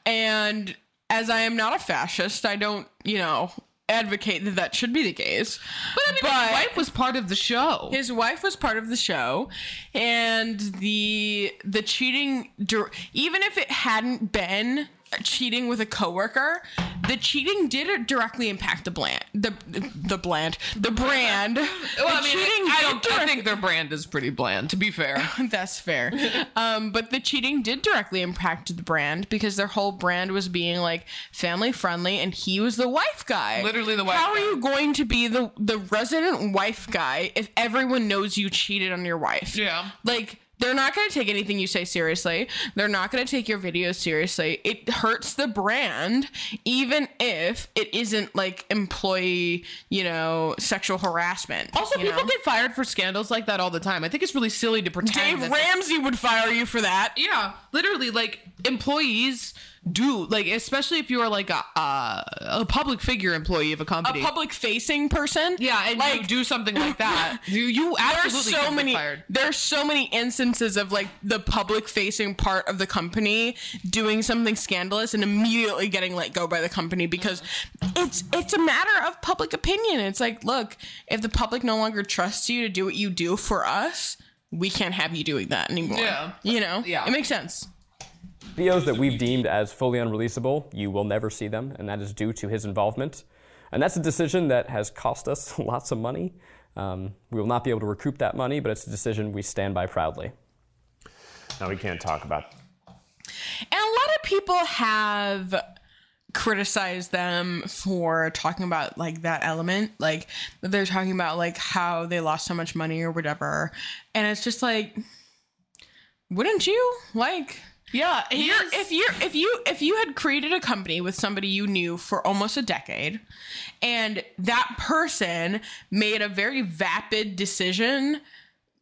and as I am not a fascist, I don't, you know, advocate that that should be the case. But I mean, his wife was part of the show. His wife was part of the show, and the the cheating, even if it hadn't been cheating with a coworker, the cheating did directly impact the bland, the the bland, the brand. well, I The mean, cheating I don't. I think their brand is pretty bland. To be fair, That's fair. Um, but the cheating did directly impact the brand because their whole brand was being like family friendly, and he was the wife guy. Literally the wife How guy. are you going to be the the resident wife guy if everyone knows you cheated on your wife? Yeah. Like. They're not going to take anything you say seriously. They're not going to take your videos seriously. It hurts the brand, even if it isn't like employee, you know, sexual harassment. also people know? get fired for scandals like that all the time. I think it's really silly to pretend. Dave Ramsey would fire you for that. Yeah, literally, like employees do like, especially if you are like a uh, a public figure employee of a company, a public facing person. yeah, and you do something like that. You, you There's absolutely so many. fired. There's so many instances of like the public facing part of the company doing something scandalous and immediately getting let go by the company because it's it's a matter of public opinion. It's like, look, if the public no longer trusts you to do what you do for us, we can't have you doing that anymore. Yeah. you know. Yeah. it makes sense. Videos that we've deemed as fully unreleasable, you will never see them, and that is due to his involvement. And that's a decision that has cost us lots of money. Um, we will not be able to recoup that money, but it's a decision we stand by proudly. Now we can't talk about And a lot of people have criticized them for talking about like that element. Like they're talking about like how they lost so much money or whatever. And it's just like wouldn't you? Like Yeah, you're, if you if you if you had created a company with somebody you knew for almost a decade and that person made a very vapid decision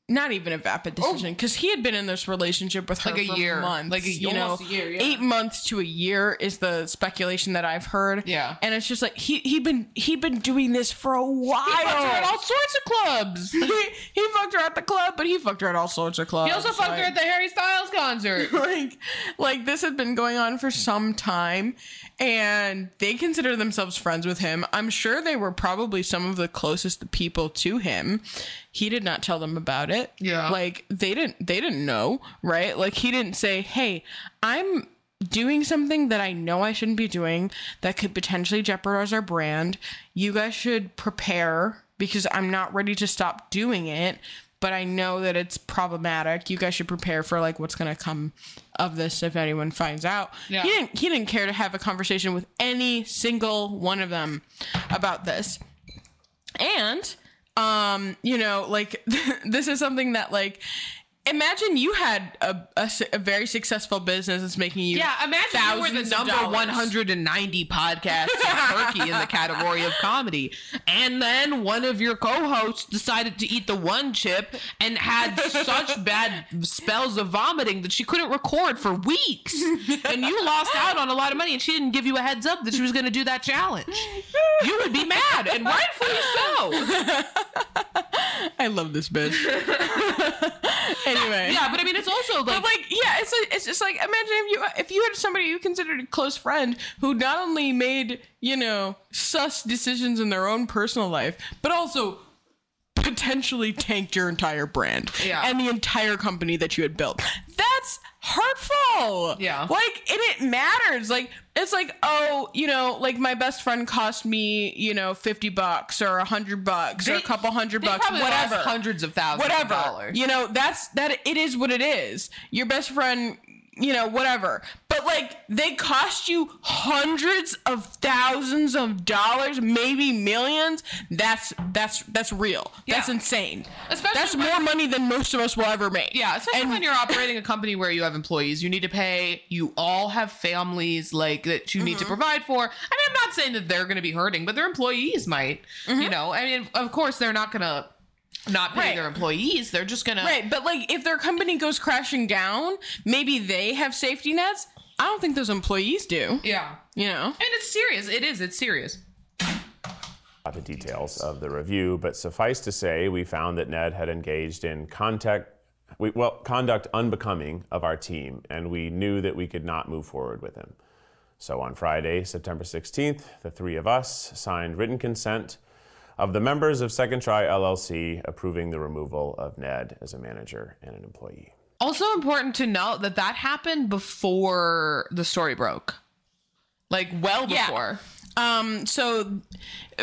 not even a vapid decision because oh. he had been in this relationship with her Oh. Like a for year. months, Like a- you almost know, a year, yeah. eight months to a year is the speculation that I've heard. Yeah. and it's just like he he'd been he'd been doing this for a while. he fucked her at all sorts of clubs. he, he fucked her at the club, but he fucked her at all sorts of clubs. He also fucked her at the Harry Styles concert. like like this had been going on for some time and they consider themselves friends with him i'm sure they were probably some of the closest people to him he did not tell them about it Yeah. like they didn't they didn't know right like he didn't say hey i'm doing something that i know i shouldn't be doing that could potentially jeopardize our brand you guys should prepare because i'm not ready to stop doing it but I know that it's problematic. You guys should prepare for like what's gonna come of this if anyone finds out. Yeah. He didn't he didn't care to have a conversation with any single one of them about this. And um, you know, like this is something that like imagine you had a, a, a very successful business that's making you Yeah, imagine you were the number 190 podcast in Turkey in the category of comedy. And then one of your co-hosts decided to eat the one chip and had such bad spells of vomiting that she couldn't record for weeks. And you lost out on a lot of money and she didn't give you a heads up that she was going to do that challenge. You would be mad and rightfully so. I love this bitch. Anyway. Yeah, but I mean it's also But like like, yeah, it's a, it's just like imagine if you if you had somebody you considered a close friend who not only made you know sus decisions in their own personal life, but also potentially tanked your entire brand Yeah. and the entire company that you had built. That's hurtful. Yeah. Like, and it matters. Like, it's like, oh, you know, like my best friend cost me, you know, 50 bucks or a hundred bucks or a couple hundred bucks, whatever. hundreds of thousands of whatever. dollars. You know, that's that it is what it is. Your best friend, you know, whatever. But like they cost you hundreds of thousands of dollars, maybe millions. That's that's that's real. That's insane. Especially that's more money than most of us will ever make. Yeah, especially And- when you're operating a company where you have employees, you need to pay. You all have families like that you need Mm-hmm. to provide for. I mean, I'm not saying that they're going to be hurting, but their employees might. You know, I mean, of course, they're not going to not pay Mm-hmm. Right. their employees. They're just going to. Right, but like if their company goes crashing down, maybe they have safety nets. I don't think those employees do. Yeah, You know? and it's serious. It is. It's serious. about the details of the review, but suffice to say, we found that Ned had engaged in contact, we, well, conduct unbecoming of our team, and we knew that we could not move forward with him. So on Friday, September 16th, the three of us signed written consent of the members of Second Try LLC approving the removal of Ned as a manager and an employee. Also important to note that that happened before the story broke. Like well Yeah. before. Um, so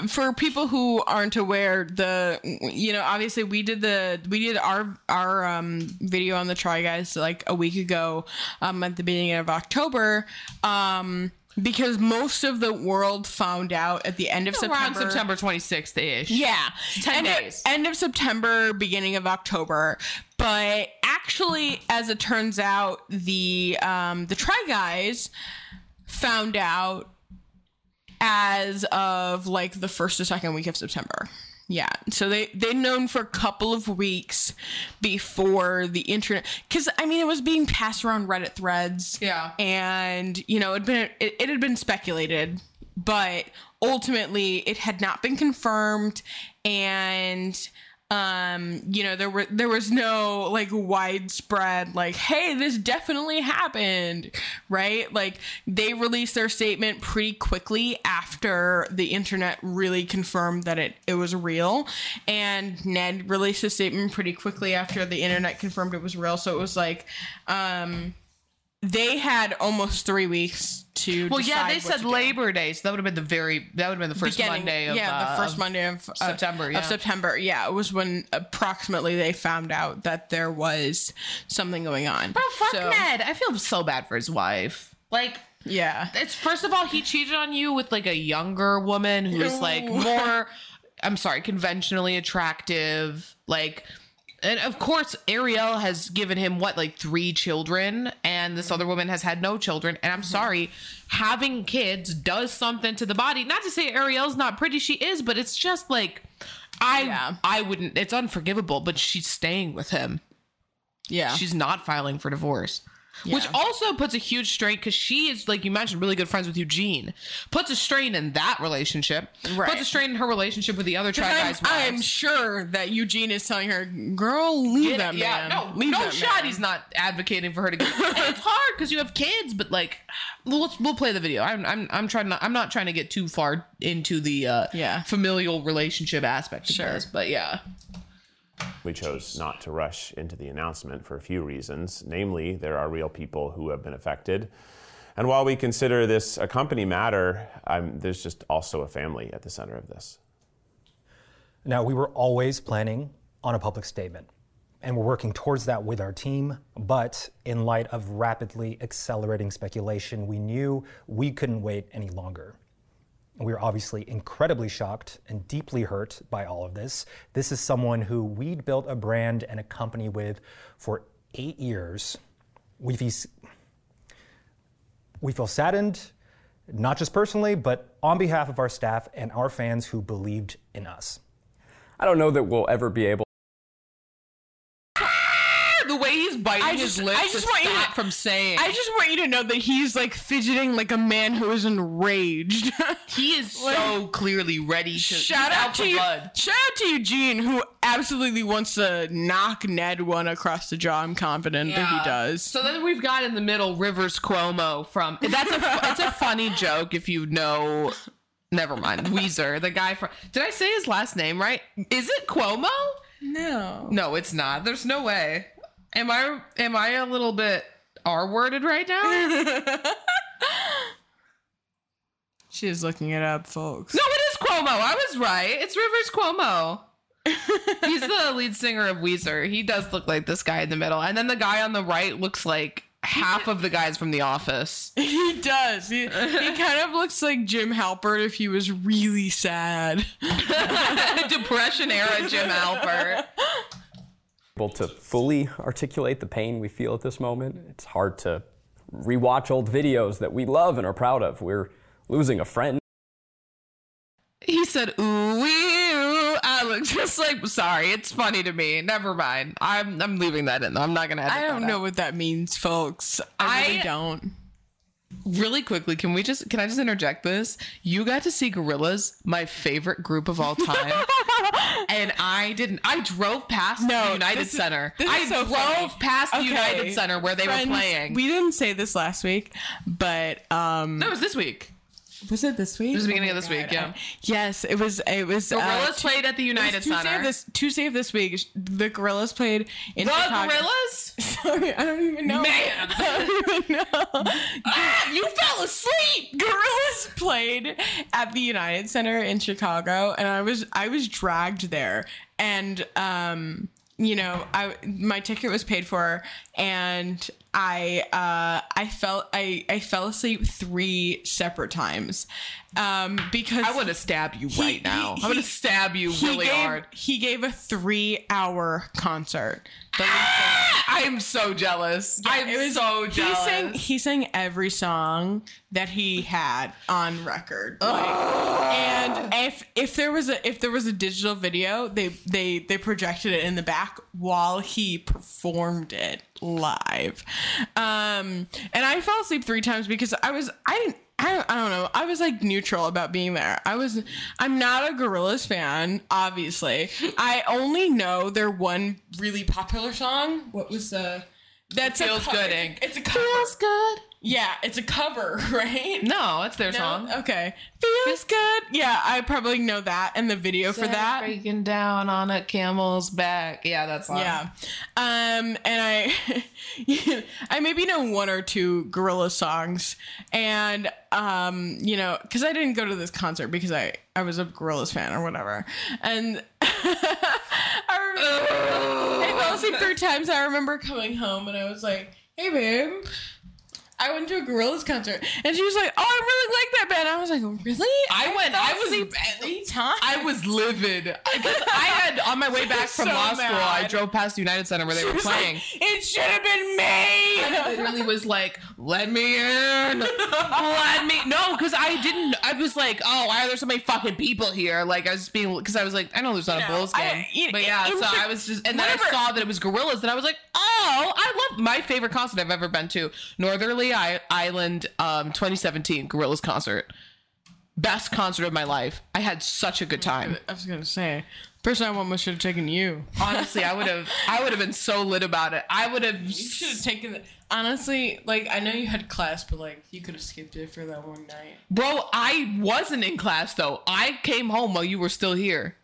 for people who aren't aware, the you know obviously we did the we did our our um video on the Try Guys like a week ago, um at the beginning of October, um because most of the world found out at the end of Around September. September 26th ish. Yeah, 10 end of- days. end of September, beginning of October. But actually, as it turns out, the um, the Try Guys found out as of like the first or second week of September. Yeah, so they they'd known for a couple of weeks before the internet, because I mean it was being passed around Reddit threads. Yeah. and you know it'd been it, it had been speculated, but ultimately it had not been confirmed, and um you know there were there was no like widespread like hey this definitely happened right? Like they released their statement pretty quickly after the internet really confirmed that it it was real. And ned released a statement pretty quickly after the internet confirmed it was real. So it was like um they had almost three weeks to Well, yeah, they said. Labor Day, so that would have been the very that would have been the first Beginning- Monday of yeah, uh, the first Monday of uh, September, yeah. Of September, yeah, it was when approximately they found out that there was something going on. Bro, fuck So- Ned. I feel so bad for his wife. Like Yeah, it's first of all he cheated on you with like a younger woman who is like more i'm sorry conventionally attractive like and of course ariel has given him what like three children and this other woman has had no children and i'm Mm-hmm. sorry having kids does something to the body not to say ariel's not pretty she is but it's just like i Yeah. i wouldn't it's unforgivable but she's staying with him yeah, she's not filing for divorce. Which also puts a huge strain because she is, like you mentioned, really good friends with Eugene. Puts a strain in that relationship. Right. Puts a strain in her relationship with the other I'm, guys. I'm sure that Eugene is telling her, "Girl, leave Get that it? man. yeah, no, leave no shot. man." He's not advocating for her to get. it's hard because you have kids, but like, let's we'll play the video. I'm I'm I'm trying not. I'm not trying to get too far into the uh, Yeah. familial relationship aspect of Sure. this, but yeah. We chose not to rush into the announcement for a few reasons. Namely, there are real people who have been affected. And while we consider this a company matter, there's just also a family at the center of this. Now, we were always planning on a public statement, and we're working towards that with our team. But in light of rapidly accelerating speculation, we knew we couldn't wait any longer. We were obviously incredibly shocked and deeply hurt by all of this. This is someone who we'd built a brand and a company with for eight years. We we feel saddened, not just personally, but on behalf of our staff and our fans who believed in us. I don't know that we'll ever be able The way he's biting I his just- lips I just want you to- stop from saying. I just want you to know that he's like fidgeting like a man who is enraged. he is so clearly ready to Shout he's out to you, blood. shout out to Eugene, who absolutely wants to knock Ned one across the jaw. I'm confident that he does. So then we've got in the middle Rivers Cuomo from that's a it's a funny joke if you know. Never mind, Weezer, the guy from. Did I say his last name right? Is it Cuomo? no, No, it's not. There's no way. Am I am I a little bit R worded right now? she is looking it up, folks. no, it is Cuomo. I was right. It's Rivers Cuomo. He's the lead singer of Weezer. He does look like this guy in the middle, and then the guy on the right looks like half of the guys from The Office. He does. He, he kind of looks like Jim Halpert if he was really sad. Depression era Jim Halpert. Able to fully articulate the pain we feel at this moment. It's hard to rewatch old videos that we love and are proud of. We're losing a friend. He said, "Ooh, wee, ooh." I look just like. Sorry, it's funny to me. Never mind. I'm I'm leaving that in. I'm not gonna. edit I don't that know out. what that means, folks. I really I- don't. Really quickly, can we just? Can I just interject this? You got to see Gorillaz, my favorite group of all time. and I didn't. I drove past No, the United is- Center. I so drove funny. past the Okay, United Center where they friends, were playing. We didn't say this last week, but um, that was this week. Was it this week? It was the beginning of this week, yeah. yes, it was. It was. The uh, Gorillaz played at the it was United Tuesday Center. Of this Tuesday of this week, the Gorillaz played in the Chicago. Gorillaz? Sorry, I don't even know. Man. I don't even know. ah, you fell asleep. Gorillaz played at the United Center in Chicago, and I was I was dragged there, and um, you know, I my ticket was paid for, and I uh, I felt I I fell asleep three separate times, um, because I would have stabbed you right now. he- I would have stabbed you he really gave, hard. He gave a three hour concert. The lead I am so jealous. I'm it was so jealous. He sang he sang every song that he had on record. Like, and if if there was a if there was a digital video, they they they projected it in the back while he performed it live. Um and I fell asleep 3 times because I was I didn't I don't, I don't know. I was like neutral about being there. I was I'm not a Gorillaz fan, obviously. I only know their one really popular song. What was the that's Feels a good, it's- Ink. Eh? It's a cover. good. Yeah, it's a cover, right? No, it's their No? song. Okay. Feels good. Yeah, I probably know that and the video for that. Breaking down on a camel's back. Yeah, that's song. Yeah. Um and I I maybe know one or two gorilla songs and um you know cuz I didn't go to this concert because I I was a Gorillaz fan or whatever. And I remember I fell asleep three times. I remember coming home and I was like, "Hey babe, I went to a Gorillaz concert," and she was like, "Oh, I really like that band." I was like, "Really?" I went. I was. three times. I was livid because I had on my way back from So law school. I drove past the United Center where they She were was like, playing. it should have been me. I literally was like, "Let me in, let me." No, because I didn't. I was like, "Oh, why are there so many fucking people here?" Like I was being because I was like, "I know there's not You a know, Bulls I- game," you- but yeah. it was So I was just, and then. I saw that it was Gorillaz, and I was like, "Oh, I love my favorite concert I've ever been to, Northerly I- Island, um, 2017 Gorillaz concert." Best concert of my life. I had such a good time. I was gonna say, person I almost should have taken you. Honestly, I would have I would have been so lit about it. I would have You should have taken the. Honestly, like I know you had class, but like you could have skipped it for that one night. Bro, I wasn't in class though. I came home while you were still here.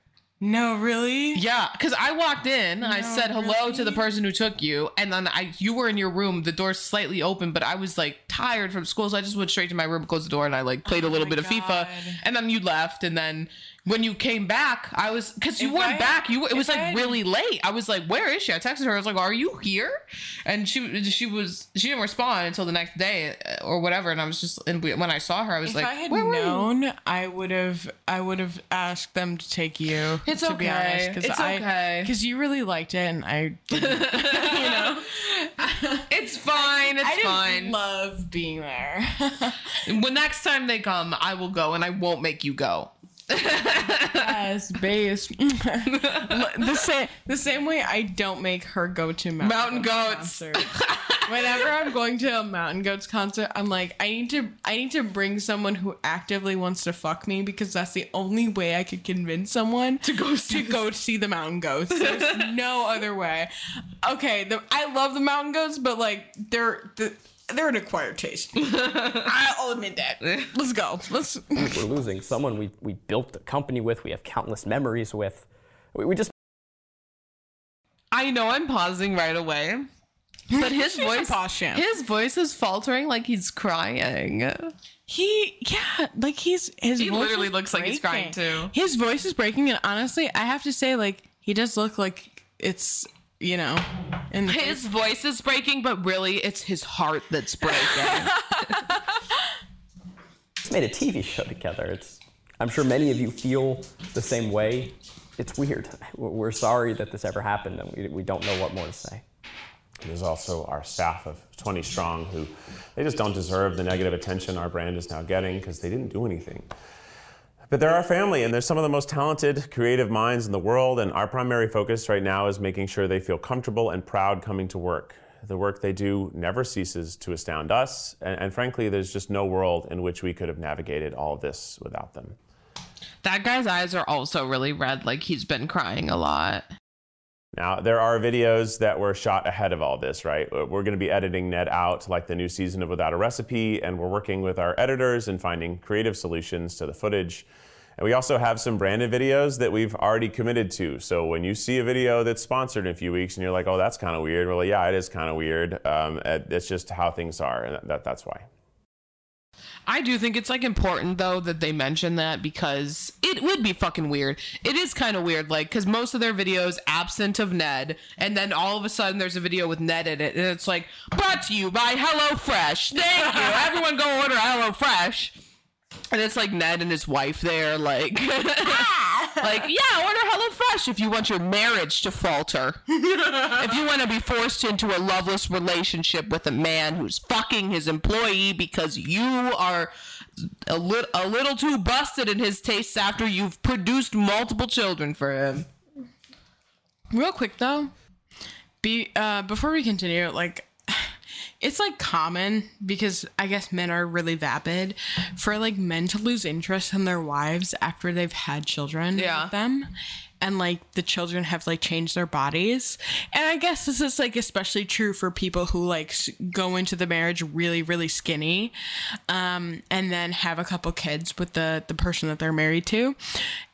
No, really? Yeah, because I walked in, I said hello to the person who took you, and then I you were in your room, the door slightly open, but I was like tired from school, so I just went straight to my room, closed the door, and I like played oh a little Oh bit of FIFA, and then you left, and then when you came back, I was because you If weren't I- back, you it was if I like really late. I was like, where is she? I texted her, I was like, are you here? And she she was she didn't respond until the next day uh, or whatever, and I was just and when I saw her, I was If like, I had known, I would have. I would have asked them to take you. It's to be okay. honest, It's okay. Because you really liked it, and I. Didn't, you know, It's fine. It's I fine. love being there. when next time they come, I will go and I won't make you go. Yes, base. the same the same way I don't make her go to Mountain, Mountain Goats. Whenever I'm going to a Mountain Goats concert, I'm like, I need to I need to bring someone who actively wants to fuck me because that's the only way I could convince someone to go to go see the Mountain Goats. There's no other way. Okay, the, I love the Mountain Goats, but like they're the they're an acquired taste. I'll admit that. Let's go. Let's We're losing someone we, we built a company with, we have countless memories with. We, we just I know I'm pausing right away, but his voice, his voice is faltering like he's crying. He, yeah, like he's his. He voice literally is looks like he's crying, too. His voice is breaking, and honestly, I have to say, like, he does look like it's you know, in the His voice is breaking, but really, it's his heart that's breaking. made a TV show together. It's, I'm sure many of you feel the same way. It's weird. We're we're sorry that this ever happened, and we, we don't know what more to say. There's also our staff of 20 strong who they just don't deserve the negative attention our brand is now getting because they didn't do anything. But they're our family, and they're some of the most talented, creative minds in the world. And our primary focus right now is making sure they feel comfortable and proud coming to work. The work they do never ceases to astound us, and, and frankly, there's just no world in which we could have navigated all of this without them. That guy's eyes are also really red, like he's been crying a lot. Now, there are videos that were shot ahead of all this, right? We're going to be editing Ned out like the new season of Without a Recipe, and we're working with our editors and finding creative solutions to the footage. And we also have some branded videos that we've already committed to. So when you see a video that's sponsored in a few weeks and you're like, oh, that's kind of weird, well, yeah, it is kind of weird. Um, it's just how things are, and that, that's why. I do think it's like important though that they mention that because it would be fucking weird. It is kind of weird, like because most of their videos absent of Ned, and then all of a sudden there's a video with Ned in it, and it's like brought to you by HelloFresh. Thank you, everyone. Go order HelloFresh. And it's like Ned and his wife there, like, like yeah, order HelloFresh if you want your marriage to falter. if you want to be forced into a loveless relationship with a man who's fucking his employee because you are a, li- a little too busted in his tastes after you've produced multiple children for him. Real quick though, be uh, before we continue, like it's like common because I guess men are really vapid for like men to lose interest in their wives after they've had children Yeah. with them. And like the children have like changed their bodies. And I guess this is like especially true for people who like go into the marriage really, really skinny um, and then have a couple kids with the, the person that they're married to.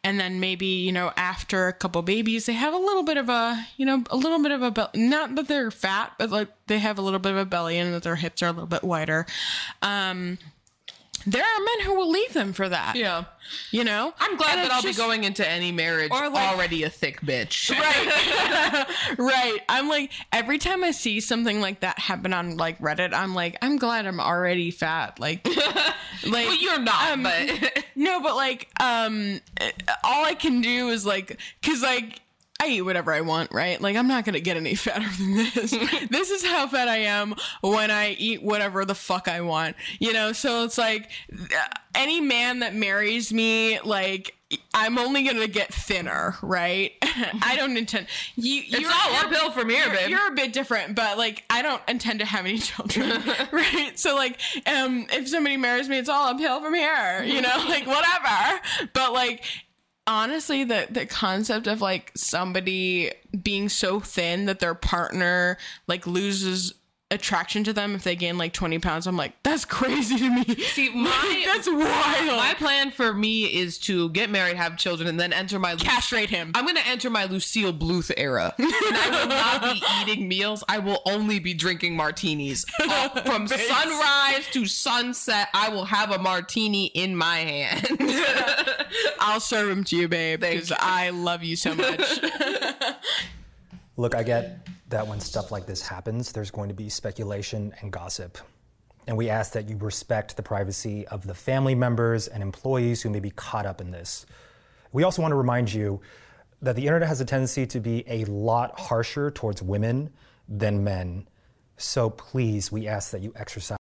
And then maybe, you know, after a couple babies, they have a little bit of a, you know, a little bit of a, bel- not that they're fat, but like they have a little bit of a belly and that their hips are a little bit wider. Um, there are men who will leave them for that. Yeah. You know? I'm glad And that I'll just- be going into any marriage Or, like- already a thick bitch. right right i'm like every time i see something like that happen on like reddit i'm like i'm glad i'm already fat like like Well, you're not, um, but no but like um all i can do is like because like I eat whatever I want, right? Like I'm not gonna get any fatter than this. this is how fat I am when I eat whatever the fuck I want, you know. So it's like any man that marries me, like I'm only gonna get thinner, right? I don't intend you. It's all uphill from here, you're, babe. You're a bit different, but like I don't intend to have any children, right? So like, um, if somebody marries me, it's all uphill from here, you know, like whatever. But like, honestly, the the concept of like somebody being so thin that their partner like loses attraction to them if they gain like 20 pounds i'm like that's crazy to me See, my that's wild my plan for me is to get married, have children, and then enter my castrate him I'm gonna enter my Lucille Bluth era. and I will not be eating meals. I will only be drinking martinis. Uh, from sunrise to sunset, I will have a martini in my hand. i'll serve him to you babe because i love you so much Look, I get that when stuff like this happens, there's going to be speculation and gossip. And we ask that you respect the privacy of the family members and employees who may be caught up in this. We also want to remind you that the internet has a tendency to be a lot harsher towards women than men. So please, we ask that you exercise.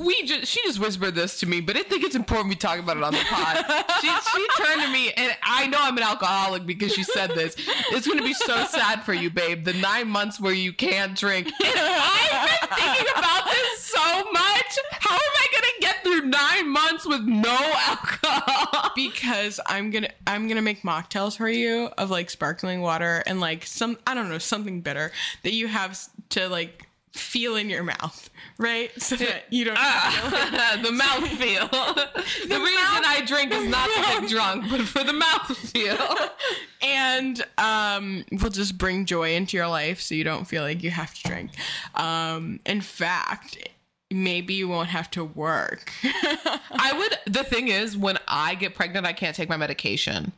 We just she just whispered this to me, but I think it's important we talk about it on the pod. she she turned to me, and I know I'm an alcoholic because she said this. It's gonna be so sad for you, babe. The nine months where you can't drink. I've been thinking about this so much. How am I gonna get through nine months with no alcohol? because I'm gonna I'm gonna make mocktails for you of like sparkling water and like some I don't know something bitter that you have to like feel in your mouth, right? So that you don't. the mouth feel. The, reason I drink is not to get drunk, but for the mouth feel. and um, will just bring joy into your life so you don't feel like you have to drink. Um, in fact, maybe you won't have to work. I would. The thing is, when I get pregnant, I can't take my medication.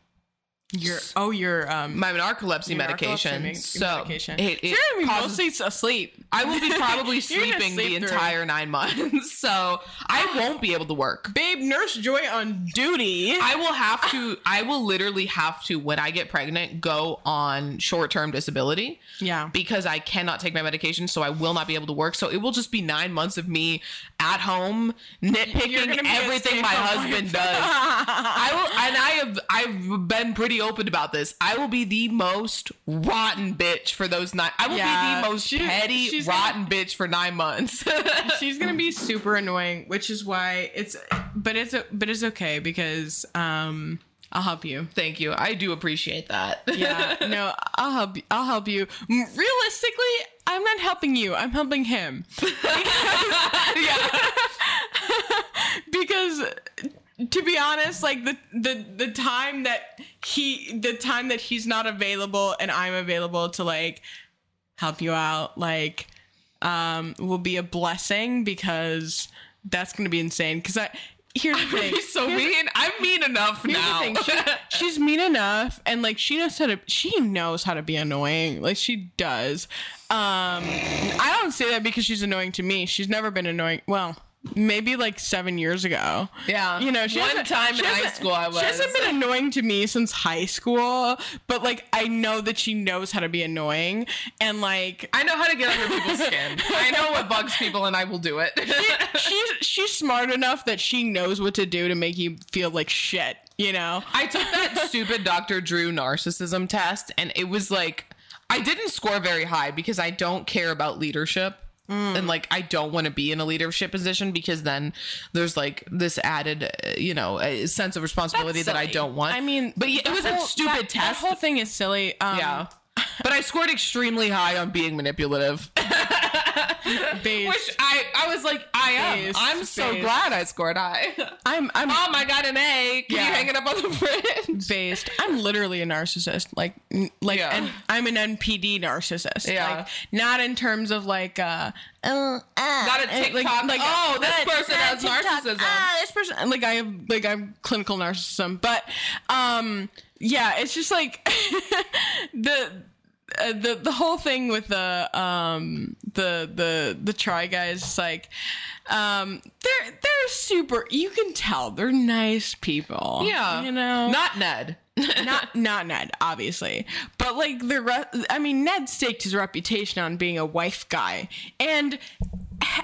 Your oh your um My narcolepsy your medication. narcolepsy so medication. it, it You're causes- mostly asleep. I will be probably sleeping the sleep through. entire nine months, so I won't be able to work. Babe, Nurse Joy on duty. I will have to. I will literally have to when I get pregnant go on short term disability. Yeah. because I cannot take my medication, so I will not be able to work. So it will just be nine months of me at home nitpicking gonna everything my husband does. I will, and I have I've been pretty open about this. I will be the most rotten bitch for those nine. I will Yeah, be the most she- petty, rotten bitch for nine months. She's gonna be super annoying, which is why it's. But it's but it's okay because um I'll help you. Thank you. I do appreciate that. Yeah, no, I'll help. you. I'll help you. Realistically, I'm not helping you. I'm helping him. because to be honest, like the the the time that he the time that he's not available and I'm available to like help you out, like um will be a blessing because that's gonna be insane. Because I here's the thing. So Here's the- mean. I'm mean enough now. the. She, she's mean enough, and like she knows how to. She knows how to be annoying. Like she does. Um, I don't say that because she's annoying to me. She's never been annoying. Well, maybe like seven years ago. Yeah. You know, she One time she in high school I was. She hasn't been annoying to me since high school, but like I know that she knows how to be annoying, and like I know how to get under people's skin. I know what bugs people, and I will do it. she's she's smart enough that she knows what to do to make you feel like shit. You know. I took that stupid Dr. Drew narcissism test, and it was like I didn't score very high because I don't care about leadership. And like I don't want to be in a leadership position because then there's like this added, uh, you know, sense of responsibility that I don't want. I mean, but it was a stupid that- test. That whole thing is silly. Um, yeah, but I scored extremely high on being manipulative, based- which I I was like I am. Based, I'm so based. glad I scored high. I'm I'm Mom, I got an A. Can Yeah. you hang it up on the fridge? based. I'm literally a narcissist. Like like Yeah. and I'm an NPD narcissist. Yeah. Like not in terms of like uh uh, uh, Not a TikTok, oh, this person has narcissism. Ah, this person like I have like I have clinical narcissism. But um yeah, it's just like the uh, the the whole thing with the um the the the try guys like um they're they're super you can tell they're nice people Yeah, you know not Ned. not not Ned, obviously, but like the re- I mean, Ned staked his reputation on being a wife guy, and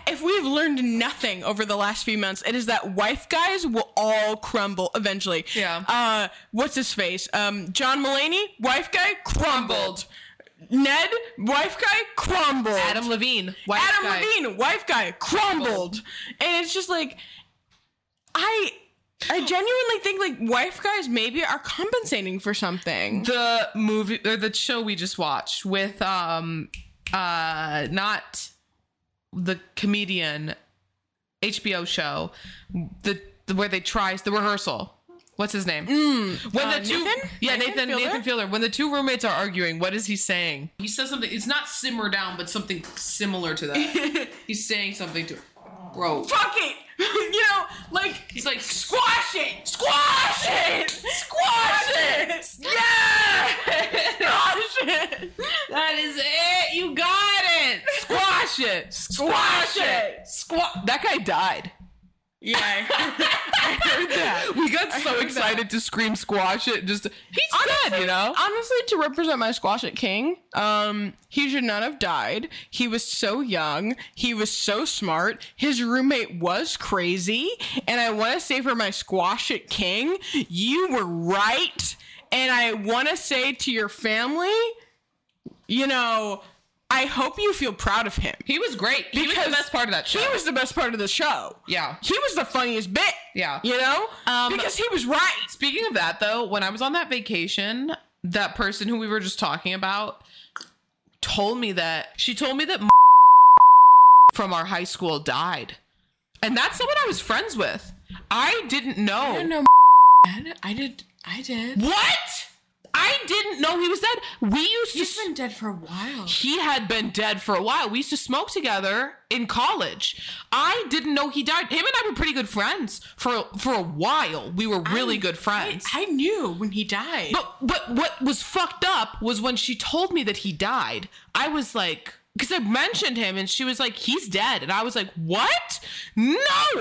if we've learned nothing over the last few months, it is that wife guys will all crumble eventually. Yeah. Uh, what's his face? Um, John Mulaney, wife guy, crumbled. Ned, wife guy, crumbled. Adam Levine. White Adam guy. Levine, wife guy, crumbled. And it's just like, I, I genuinely think like wife guys maybe are compensating for something. the movie or the show we just watched with um uh not the comedian HBO show the, the where they try the rehearsal what's his name when uh, the two Nathan? yeah Nathan Nathan Fielder? Nathan Fielder when the two roommates are arguing what is he saying he says something it's not simmer down but something similar to that he's saying something to bro Fuck it! you know, like he's like squash it, squash it, squash it. yeah Squash it. That is it. You got it. Squash it. Squash it. Squash. That guy died. Yeah, I heard that. We got so heard excited to scream squash it. Just he's dead, you know. Honestly, to represent my squash it king, um, he should not have died. He was so young. He was so smart. His roommate was crazy. And I want to say for my squash it king, you were right. And I want to say to your family, you know, I hope you feel proud of him. He was great. He was the best part of that show. He was the best part of the show. Yeah. He was the funniest bit. Yeah. You know? Um, because he was right. Speaking of that, though, when I was on that vacation, that person who we were just talking about told me that she told me that from our high school died, and that's someone I was friends with. I didn't know. No, I did. I did. What? I didn't know he was dead. We used to. He's been dead for a while. he had been dead for a while. We used to smoke together in college. I didn't know he died. Him and I were pretty good friends for for a while. We were really good friends. I, I knew when he died. But but what was fucked up was when she told me that he died. I was like, because I mentioned him, and she was like, "He's dead," and I was like, "What? No!"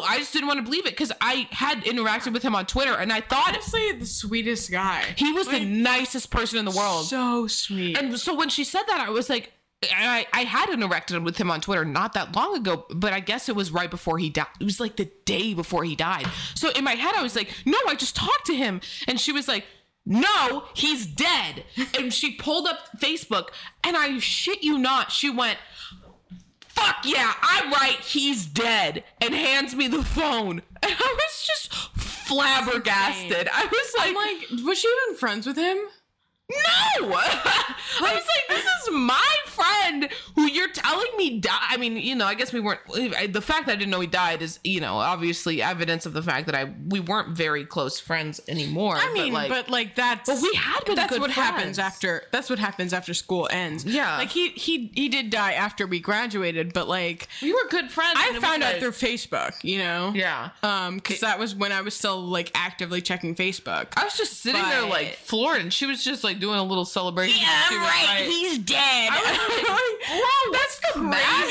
I just didn't want to believe it because I had interacted with him on Twitter, and I thought honestly, the sweetest guy. he was the nicest person in the world. so sweet. And so when she said that, I was like, I, I had interacted with him on Twitter not that long ago, but I guess it was right before he died. It was like the day before he died. So in my head, I was like, no, I just talked to him. And she was like, no, he's dead. And she pulled up Facebook, and I shit you not, she went, fuck yeah, I'm right, he's dead, and hands me the phone. And I was just flabbergasted. I was like, I'm like, was she even friends with him? no! I was like, this is my you're telling me die. I mean, you know, I guess we weren't. The fact that I didn't know he died is, you know, obviously evidence of the fact that I we weren't very close friends anymore. I mean, but like, that's But we had been that's what happens after that's what happens after school ends. Yeah. like he he he did die after we graduated, but like we were good friends. I was found out like- through Facebook, you know. Yeah. Um, because that was when I was still like actively checking Facebook. I was just sitting there like floored, and she was just like doing a little celebration. Yeah, I'm was right. like- He's dead. Whoa, that's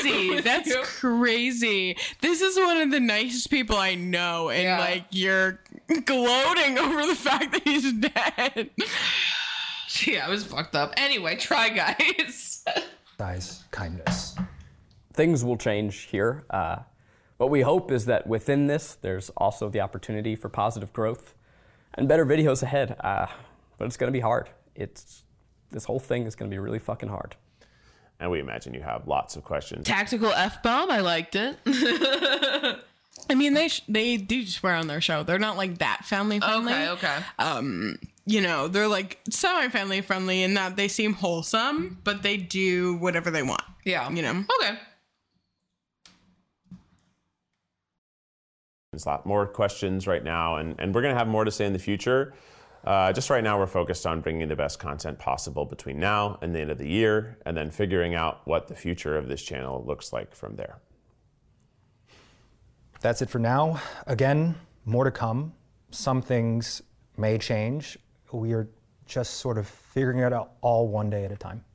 crazy. crazy. That's crazy. This is one of the nicest people I know, and Yeah. like you're gloating over the fact that he's dead. yeah, I was fucked up. Anyway, try guys. Size, kindness. things will change here. Uh, what we hope is that within this, there's also the opportunity for positive growth and better videos ahead. Uh, but it's going to be hard. It's this whole thing is going to be really fucking hard. And we imagine you have lots of questions. Tactical f bomb. I liked it. I mean, they sh- they do swear on their show. They're not like that family friendly. okay, okay. Um, you know, they're like semi family friendly in that they seem wholesome, but they do whatever they want. yeah, You know. Okay. There's a lot more questions right now, and, and we're going to have more to say in the future. Uh, just right now, we're focused on bringing the best content possible between now and the end of the year, and then figuring out what the future of this channel looks like from there. That's it for now. Again, more to come. Some things may change. We are just sort of figuring it out all one day at a time.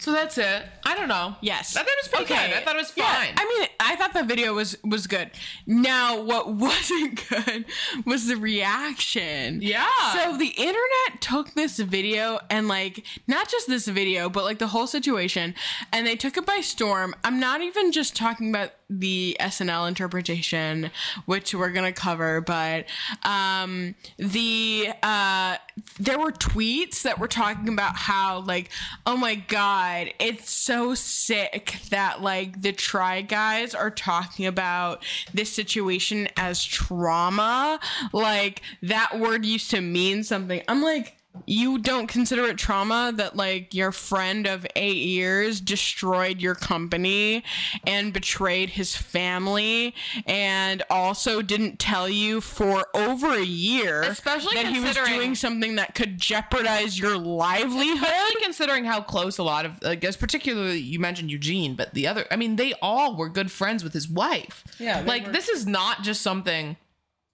So that's it. I don't know. Yes. I thought it was pretty good. I thought it was Yeah, fine. I mean, I thought the video was was good. Now, what wasn't good was the reaction. Yeah. So the internet took this video and like not just this video, but like the whole situation, and they took it by storm. I'm not even just talking about the SNL interpretation, which we're gonna cover, but um, the uh, there were tweets that were talking about how like, oh my god, it's so sick that like the try guys are talking about this situation as trauma. Like that word used to mean something. I'm like. You don't consider it trauma that like your friend of eight years destroyed your company and betrayed his family and also didn't tell you for over a year Especially that he was doing something that could jeopardize your livelihood. Especially considering how close a lot of, I guess, particularly you mentioned Eugene, but the other, I mean, they all were good friends with his wife. Yeah, like were- this is not just something.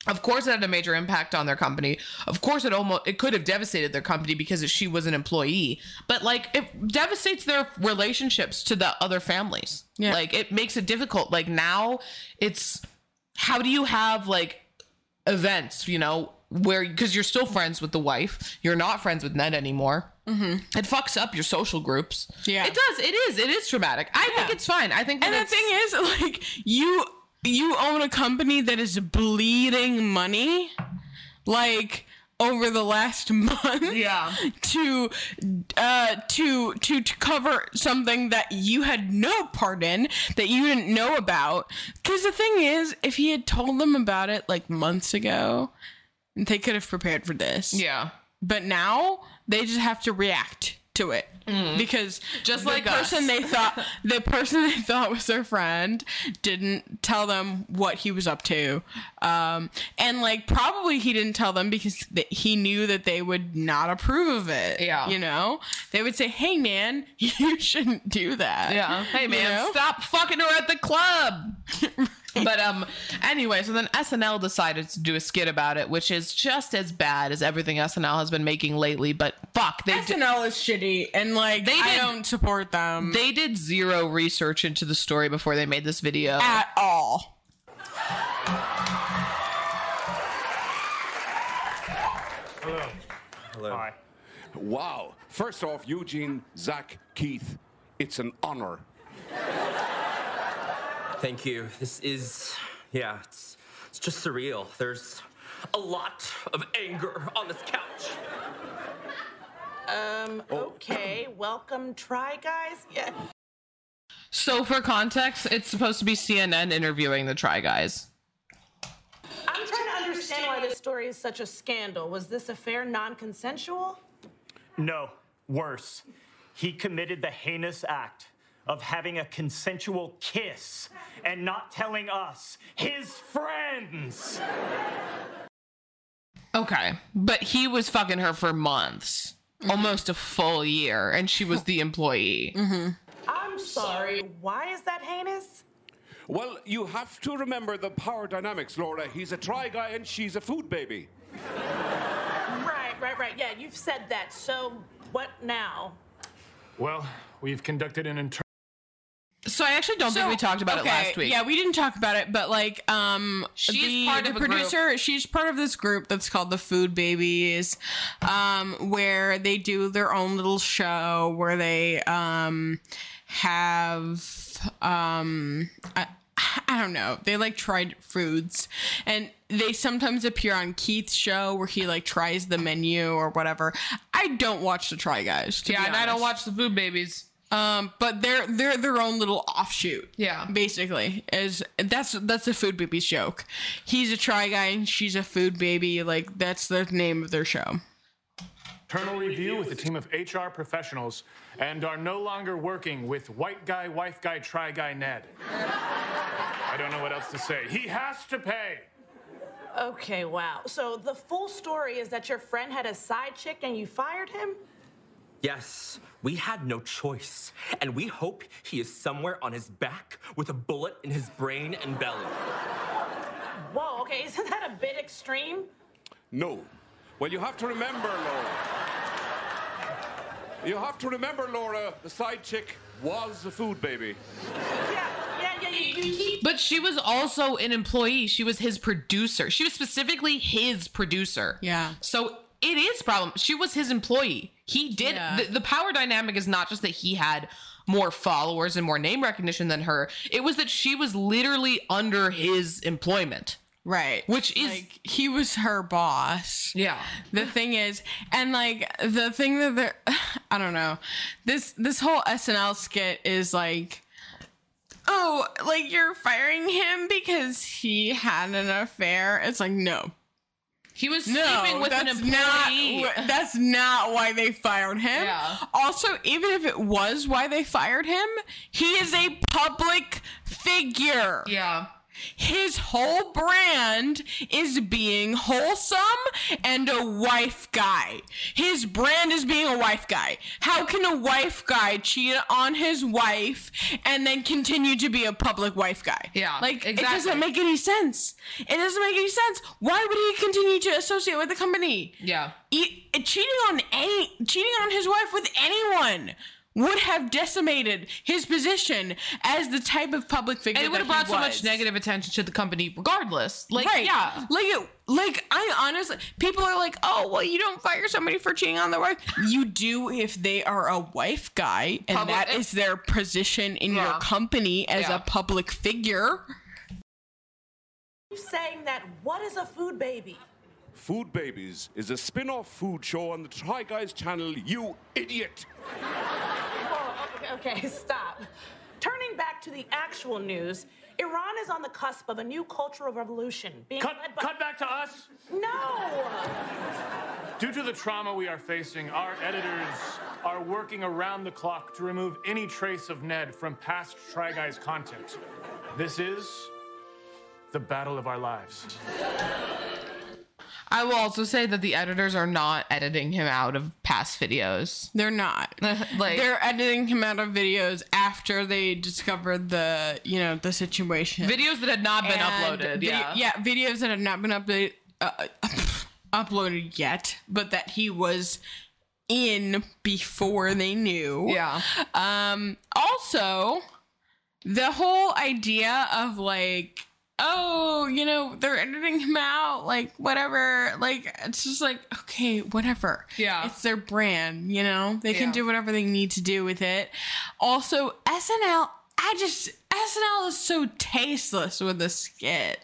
Of course, it had a major impact on their company. Of course, it almost it could have devastated their company because she was an employee. But like, it devastates their relationships to the other families. Yeah. Like, it makes it difficult. Like now, it's how do you have like events, you know, where because you're still friends with the wife, you're not friends with Ned anymore. Mm-hmm. It fucks up your social groups. Yeah. it does. It is. It is traumatic. I think it's fine. I think, And the thing is, like, you you own a company that is bleeding money, like over the last month. Yeah. To uh to to to cover something that you had no part in that you didn't know about. Cause the thing is, if he had told them about it like months ago, they could have prepared for this. yeah. But now they just have to react to it because Just the like person they thought the person they thought was their friend didn't tell them what he was up to, um, and like probably he didn't tell them because th- he knew that they would not approve of it. Yeah. you know, they would say, "Hey, man, you shouldn't do that." Yeah. Hey You man, know? stop fucking her at the club. but um anyway, so then SNL decided to do a skit about it, which is just as bad as everything SNL has been making lately, but fuck, they did, SNL is shitty, and like They I did- don't support them they did zero research into the story before they made this video. at all. Hello. Hello. Hi. Wow. First off, Eugene, Zach, Keith, it's an honor. Thank you. This is, yeah, it's, it's just surreal. There's a lot of anger on this couch. Um, okay. Welcome, Try Guys. Yeah. So for context, it's supposed to be CNN interviewing the Try Guys. I'm trying to understand why this story is such a scandal. Was this affair non consensual? No, worse. He committed the heinous act of having a consensual kiss and not telling us, his friends. Okay, but he was fucking her for months, mm-hmm. almost a full year, and she was the employee. Mm-hmm. I'm sorry. Why is that heinous? Well, you have to remember the power dynamics, Laura. He's a try guy and she's a food baby. Right, right, right. Yeah, you've said that. So, what now? Well, we've conducted an internal. So I actually don't think we talked about okay, it last week. Yeah, we didn't talk about it, but like, um, She's the, part the of a group. producer. She's part of this group that's called the Food Babies, um, where they do their own little show where they um have um. I, I don't know. They like tried foods, and they sometimes appear on Keith's show where he like tries the menu or whatever. I don't watch the Try Guys. To yeah, be and I don't watch the Food Babies. Um, but they're they're their own little offshoot. Yeah. basically, is that's that's a food baby's joke. He's a try guy and she's a food baby. Like that's the name of their show. internal review with a team of HR professionals and are no longer working with white guy, wife guy, try guy Ned. I don't know what else to say. He has to pay. Okay, wow. So, the full story is that your friend had a side chick and you fired him? Yes, we had no choice, and we hope he is somewhere on his back with a bullet in his brain and belly. Whoa, okay, isn't that a bit extreme? No. Well, you have to remember, Laura. You have to remember, Laura, the side chick was a food baby. Yeah, yeah, yeah, you, you. But she was also an employee. She was his producer. She was specifically his producer. Yeah. So it is problem. She was his employee. He did Yeah. the, the power dynamic is not just that he had more followers and more name recognition than her. It was that she was literally under his employment. Right. Which is- like he was her boss. Yeah. The thing is, and like the thing that they're, I don't know, this this whole SNL skit is like, oh, like you're firing him because he had an affair. It's like no, He was no, sleeping with an employee. not. That's not why they fired him. Yeah. Also, even if it was why they fired him, he is a public figure. yeah. His whole brand is being wholesome and a wife guy. His brand is being a wife guy. How can a wife guy cheat on his wife and then continue to be a public wife guy? Yeah, Like, it doesn't make any sense. It doesn't make any sense. Why would he continue to associate with the company? Yeah. E- cheating on any cheating on his wife with anyone would have decimated his position as the type of public figure And it would have that he brought so much negative attention to the company regardless. Like, right. yeah. Like it, like I honestly people are like, "Oh, well, you don't fire somebody for cheating on their wife." You do if they are a wife guy and Public- that is their position in your company as Yeah. a public figure. keep saying that. What is a food baby? Food Babies is a spin off food show on the Try Guys channel, you idiot! Oh, okay, okay, stop. Turning back to the actual news, Iran is on the cusp of a new cultural revolution being Cut, led by. cut back to us. No! Due to the trauma we are facing, our editors are working around the clock to remove any trace of Ned from past Try Guys content. This is the battle of our lives. I will also say that the editors are not editing him out of past videos. They're not. Like- they're editing him out of videos after they discovered the, you know, the situation. Videos that had not been And uploaded. video- yeah. yeah, videos that have not been updated, uh, uploaded yet, but that he was in before they knew. Yeah. Um. Also, the whole idea of like, oh, you know, they're editing him out, like whatever. Like it's just like, okay, whatever. Yeah. It's their brand, you know. They can Yeah. do whatever they need to do with it. Also, SNL. I just, SNL is so tasteless with the skit.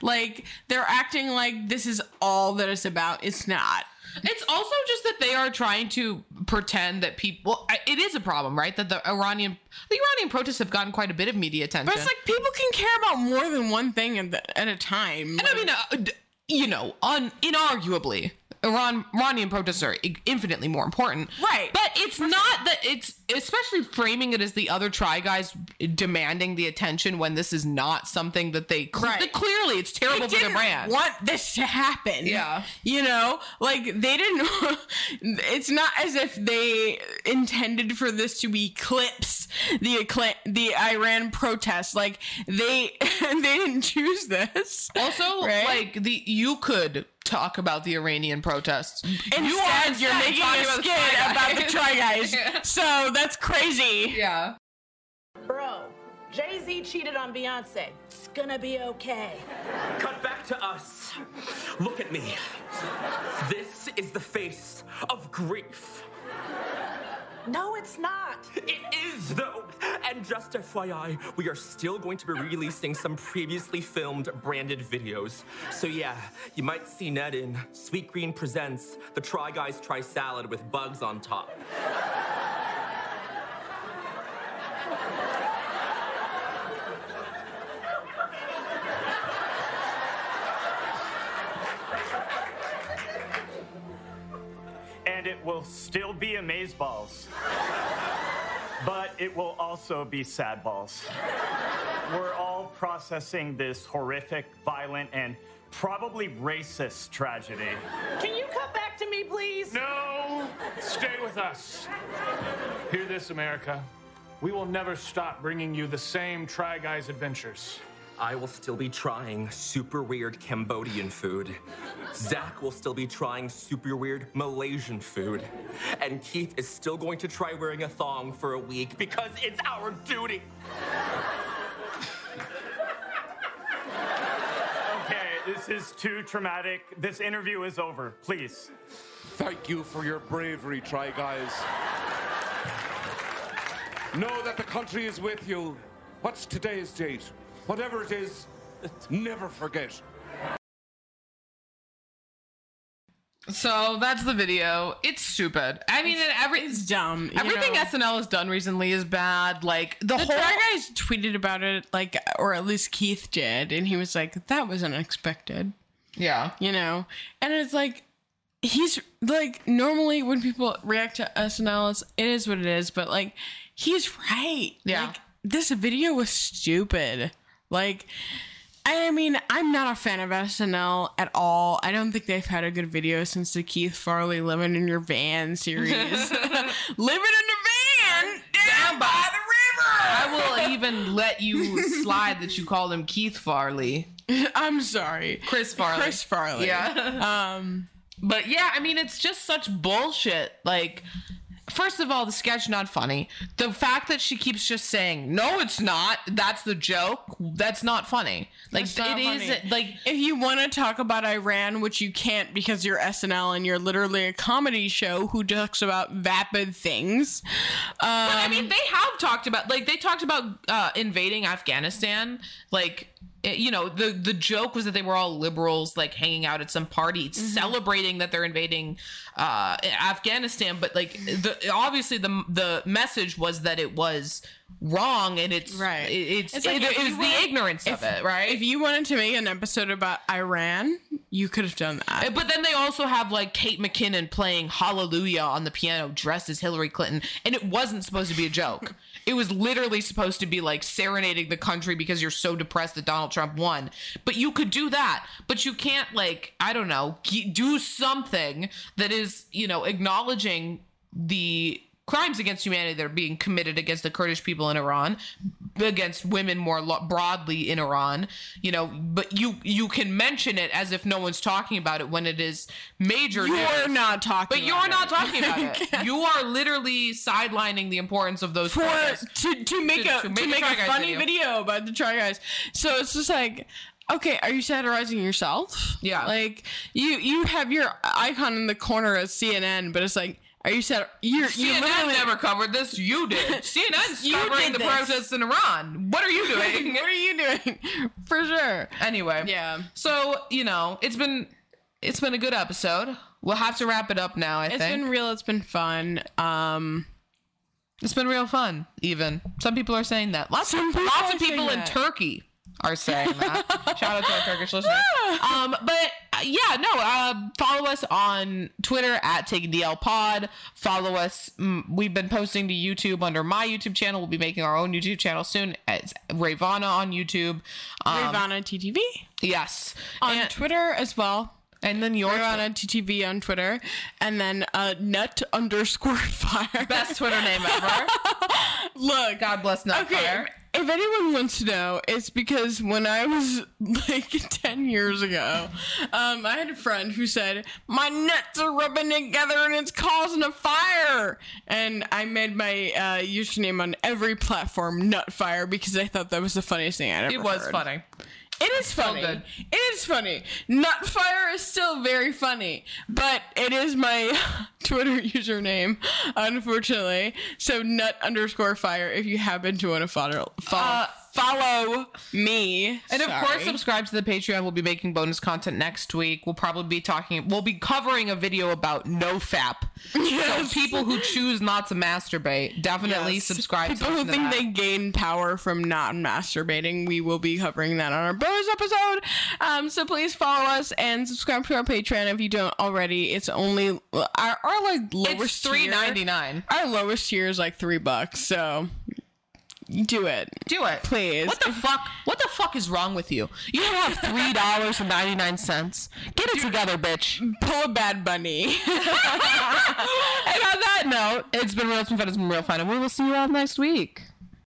Like they're acting like this is all that it's about. It's not. It's also just that they are trying to pretend that people. Well, it is a problem, right? That the Iranian the Iranian protests have gotten quite a bit of media attention. But it's like people can care about more than one thing at, the, at a time. and I mean, uh, you know, un, inarguably, Iran Iranian protests are infinitely more important, Right. But it's not that it's especially framing it as the other try guys demanding the attention when this is not something that they cl- Right. that clearly it's terrible they for the brand. want this to happen. Yeah. You know, like they didn't. it's not as if they intended for this to eclipse the the Iran protests. Like they they didn't choose this. Also, Right? like the you could talk about the Iranian protests. Instead, you you are are you're making talking a about the skit about the Guys. try guys. Yeah. So that's crazy. Yeah. Bro, Jay Z cheated on Beyonce. It's gonna be okay. Cut back to us. Look at me. This is the face of grief. No, it's not. It is, though. And just FYI, we are still going to be releasing some previously filmed branded videos. So, yeah, you might see Ned in Sweetgreen Presents the Try Guys Try Salad with bugs on top. Will still be Amazeballs. But it will also be Sad Balls. We're all processing this horrific, violent, and probably racist tragedy. Can you come back to me, please? No! Stay with us. Hear this, America. We will never stop bringing you the same Try Guys adventures. I will still be trying super weird Cambodian food. Zach will still be trying super weird Malaysian food. And Keith is still going to try wearing a thong for a week because it's our duty. Okay, this is too traumatic. This interview is over. Please. Thank you for your bravery, Try Guys. Know that the country is with you. What's today's date? Whatever it is, never forget. So that's the video. It's stupid. I mean, and every It's dumb. everything know? SNL has done recently is bad. Like the, The whole Try Guys tweeted about it, like, or at least Keith did, and he was like, "That was unexpected," yeah. you know. And it's like, he's like, normally when people react to SNL, it's, it is what it is, but like, he's right. Yeah. Like, this video was stupid. Like, I mean, I'm not a fan of SNL at all. I don't think they've had a good video since the Keith Farley "Living in Your Van" series. Living in a van down by the river. I will even let you slide that you called him Keith Farley. I'm sorry. Chris Farley. Chris Farley. Yeah. Um But yeah, I mean, it's just such bullshit. Like, first of all, the sketch not funny. The fact that she keeps just saying, "No, it's not. That's the joke. That's not funny." Like, not it funny. is like if you want to talk about Iran, which you can't because you're SNL and you're literally a comedy show who talks about vapid things. Um, I mean, they have talked about like they talked about uh, invading Afghanistan. Like, eh, you know, the the joke was that they were all liberals, like hanging out at some party, Mm-hmm. celebrating that they're invading uh, Afghanistan. But like, the obviously the the message was that it was wrong, and it's Right. it- It's, It's like it, it you was the wanted- ignorance of it, right? if you wanted to make an episode about Iran, you could have done that. But then they also have like Kate McKinnon playing Hallelujah on the piano dressed as Hillary Clinton. And it wasn't supposed to be a joke. It was literally supposed to be like serenading the country because you're so depressed that Donald Trump won. But you could do that. But you can't, like, I don't know, do something that is, you know, acknowledging the crimes against humanity that are being committed against the Kurdish people in Iran, against women more lo- broadly in Iran, you know, but you you can mention it as if no one's talking about it when it is major You're news. not talking But you're not it. talking about it. You are literally sidelining the importance of those for to, to make To- a to to make make, a a funny video. video. about the try guys. So it's just like, okay, are you satirizing yourself? Yeah. Like you you have your icon in the corner as CNN, but it's like Are you said you're you CNN literally never covered this. You did. CNN's You covering the this. protests in Iran. What are you doing? what are you doing? For sure. Anyway, Yeah. So you know, it's been it's been a good episode. We'll have to wrap it up now. I It's think it's been real. It's been fun. Um, it's been real fun. Even some people are saying that. Lots of people lots of people in. Turkey are saying that. Shout out to our Turkish listeners. Um, but uh, yeah, no. Uh, follow us on Twitter at Taking the L Pod. Follow us. Mm, we've been posting to YouTube under my YouTube channel. We'll be making our own YouTube channel soon. It's Ravana on YouTube. Um, Ravana TTV Yes. on and, Twitter as well. And then you're on NTTV on Twitter, and then uh, nut underscore fire. best Twitter name ever. Look, God bless Nutfire. Okay, if anyone wants to know, it's because when I was like 10 years ago, um, I had a friend who said, My nuts are rubbing together and it's causing a fire. And I made my uh, username on every platform Nutfire because I thought that was the funniest thing I'd ever It was heard. funny. It is funny. It is funny. Nutfire is still very funny, but it is my Twitter username, unfortunately. So nut underscore fire if you happen to want to follow follow, uh, follow me. And of course, subscribe to the Patreon. We'll be making bonus content next week. We'll probably be talking. We'll be covering a video about no fap. Yes. So people who choose not to masturbate definitely Yes. subscribe. People to who think that. they gain power from not masturbating, we will be covering that on our bonus episode. Um, so please follow us and subscribe to our Patreon if you don't already. It's only our, our like lowest it's three tier- Our lowest tier is like three bucks, so do it. Do it, Please. What the fuck? What the fuck is wrong with you? You don't have three dollars and ninety nine cents. Get it together, bitch. Pull a bad bunny. and on that note, it's been real, it's been fun, it's been real fun, and we will see you all next week.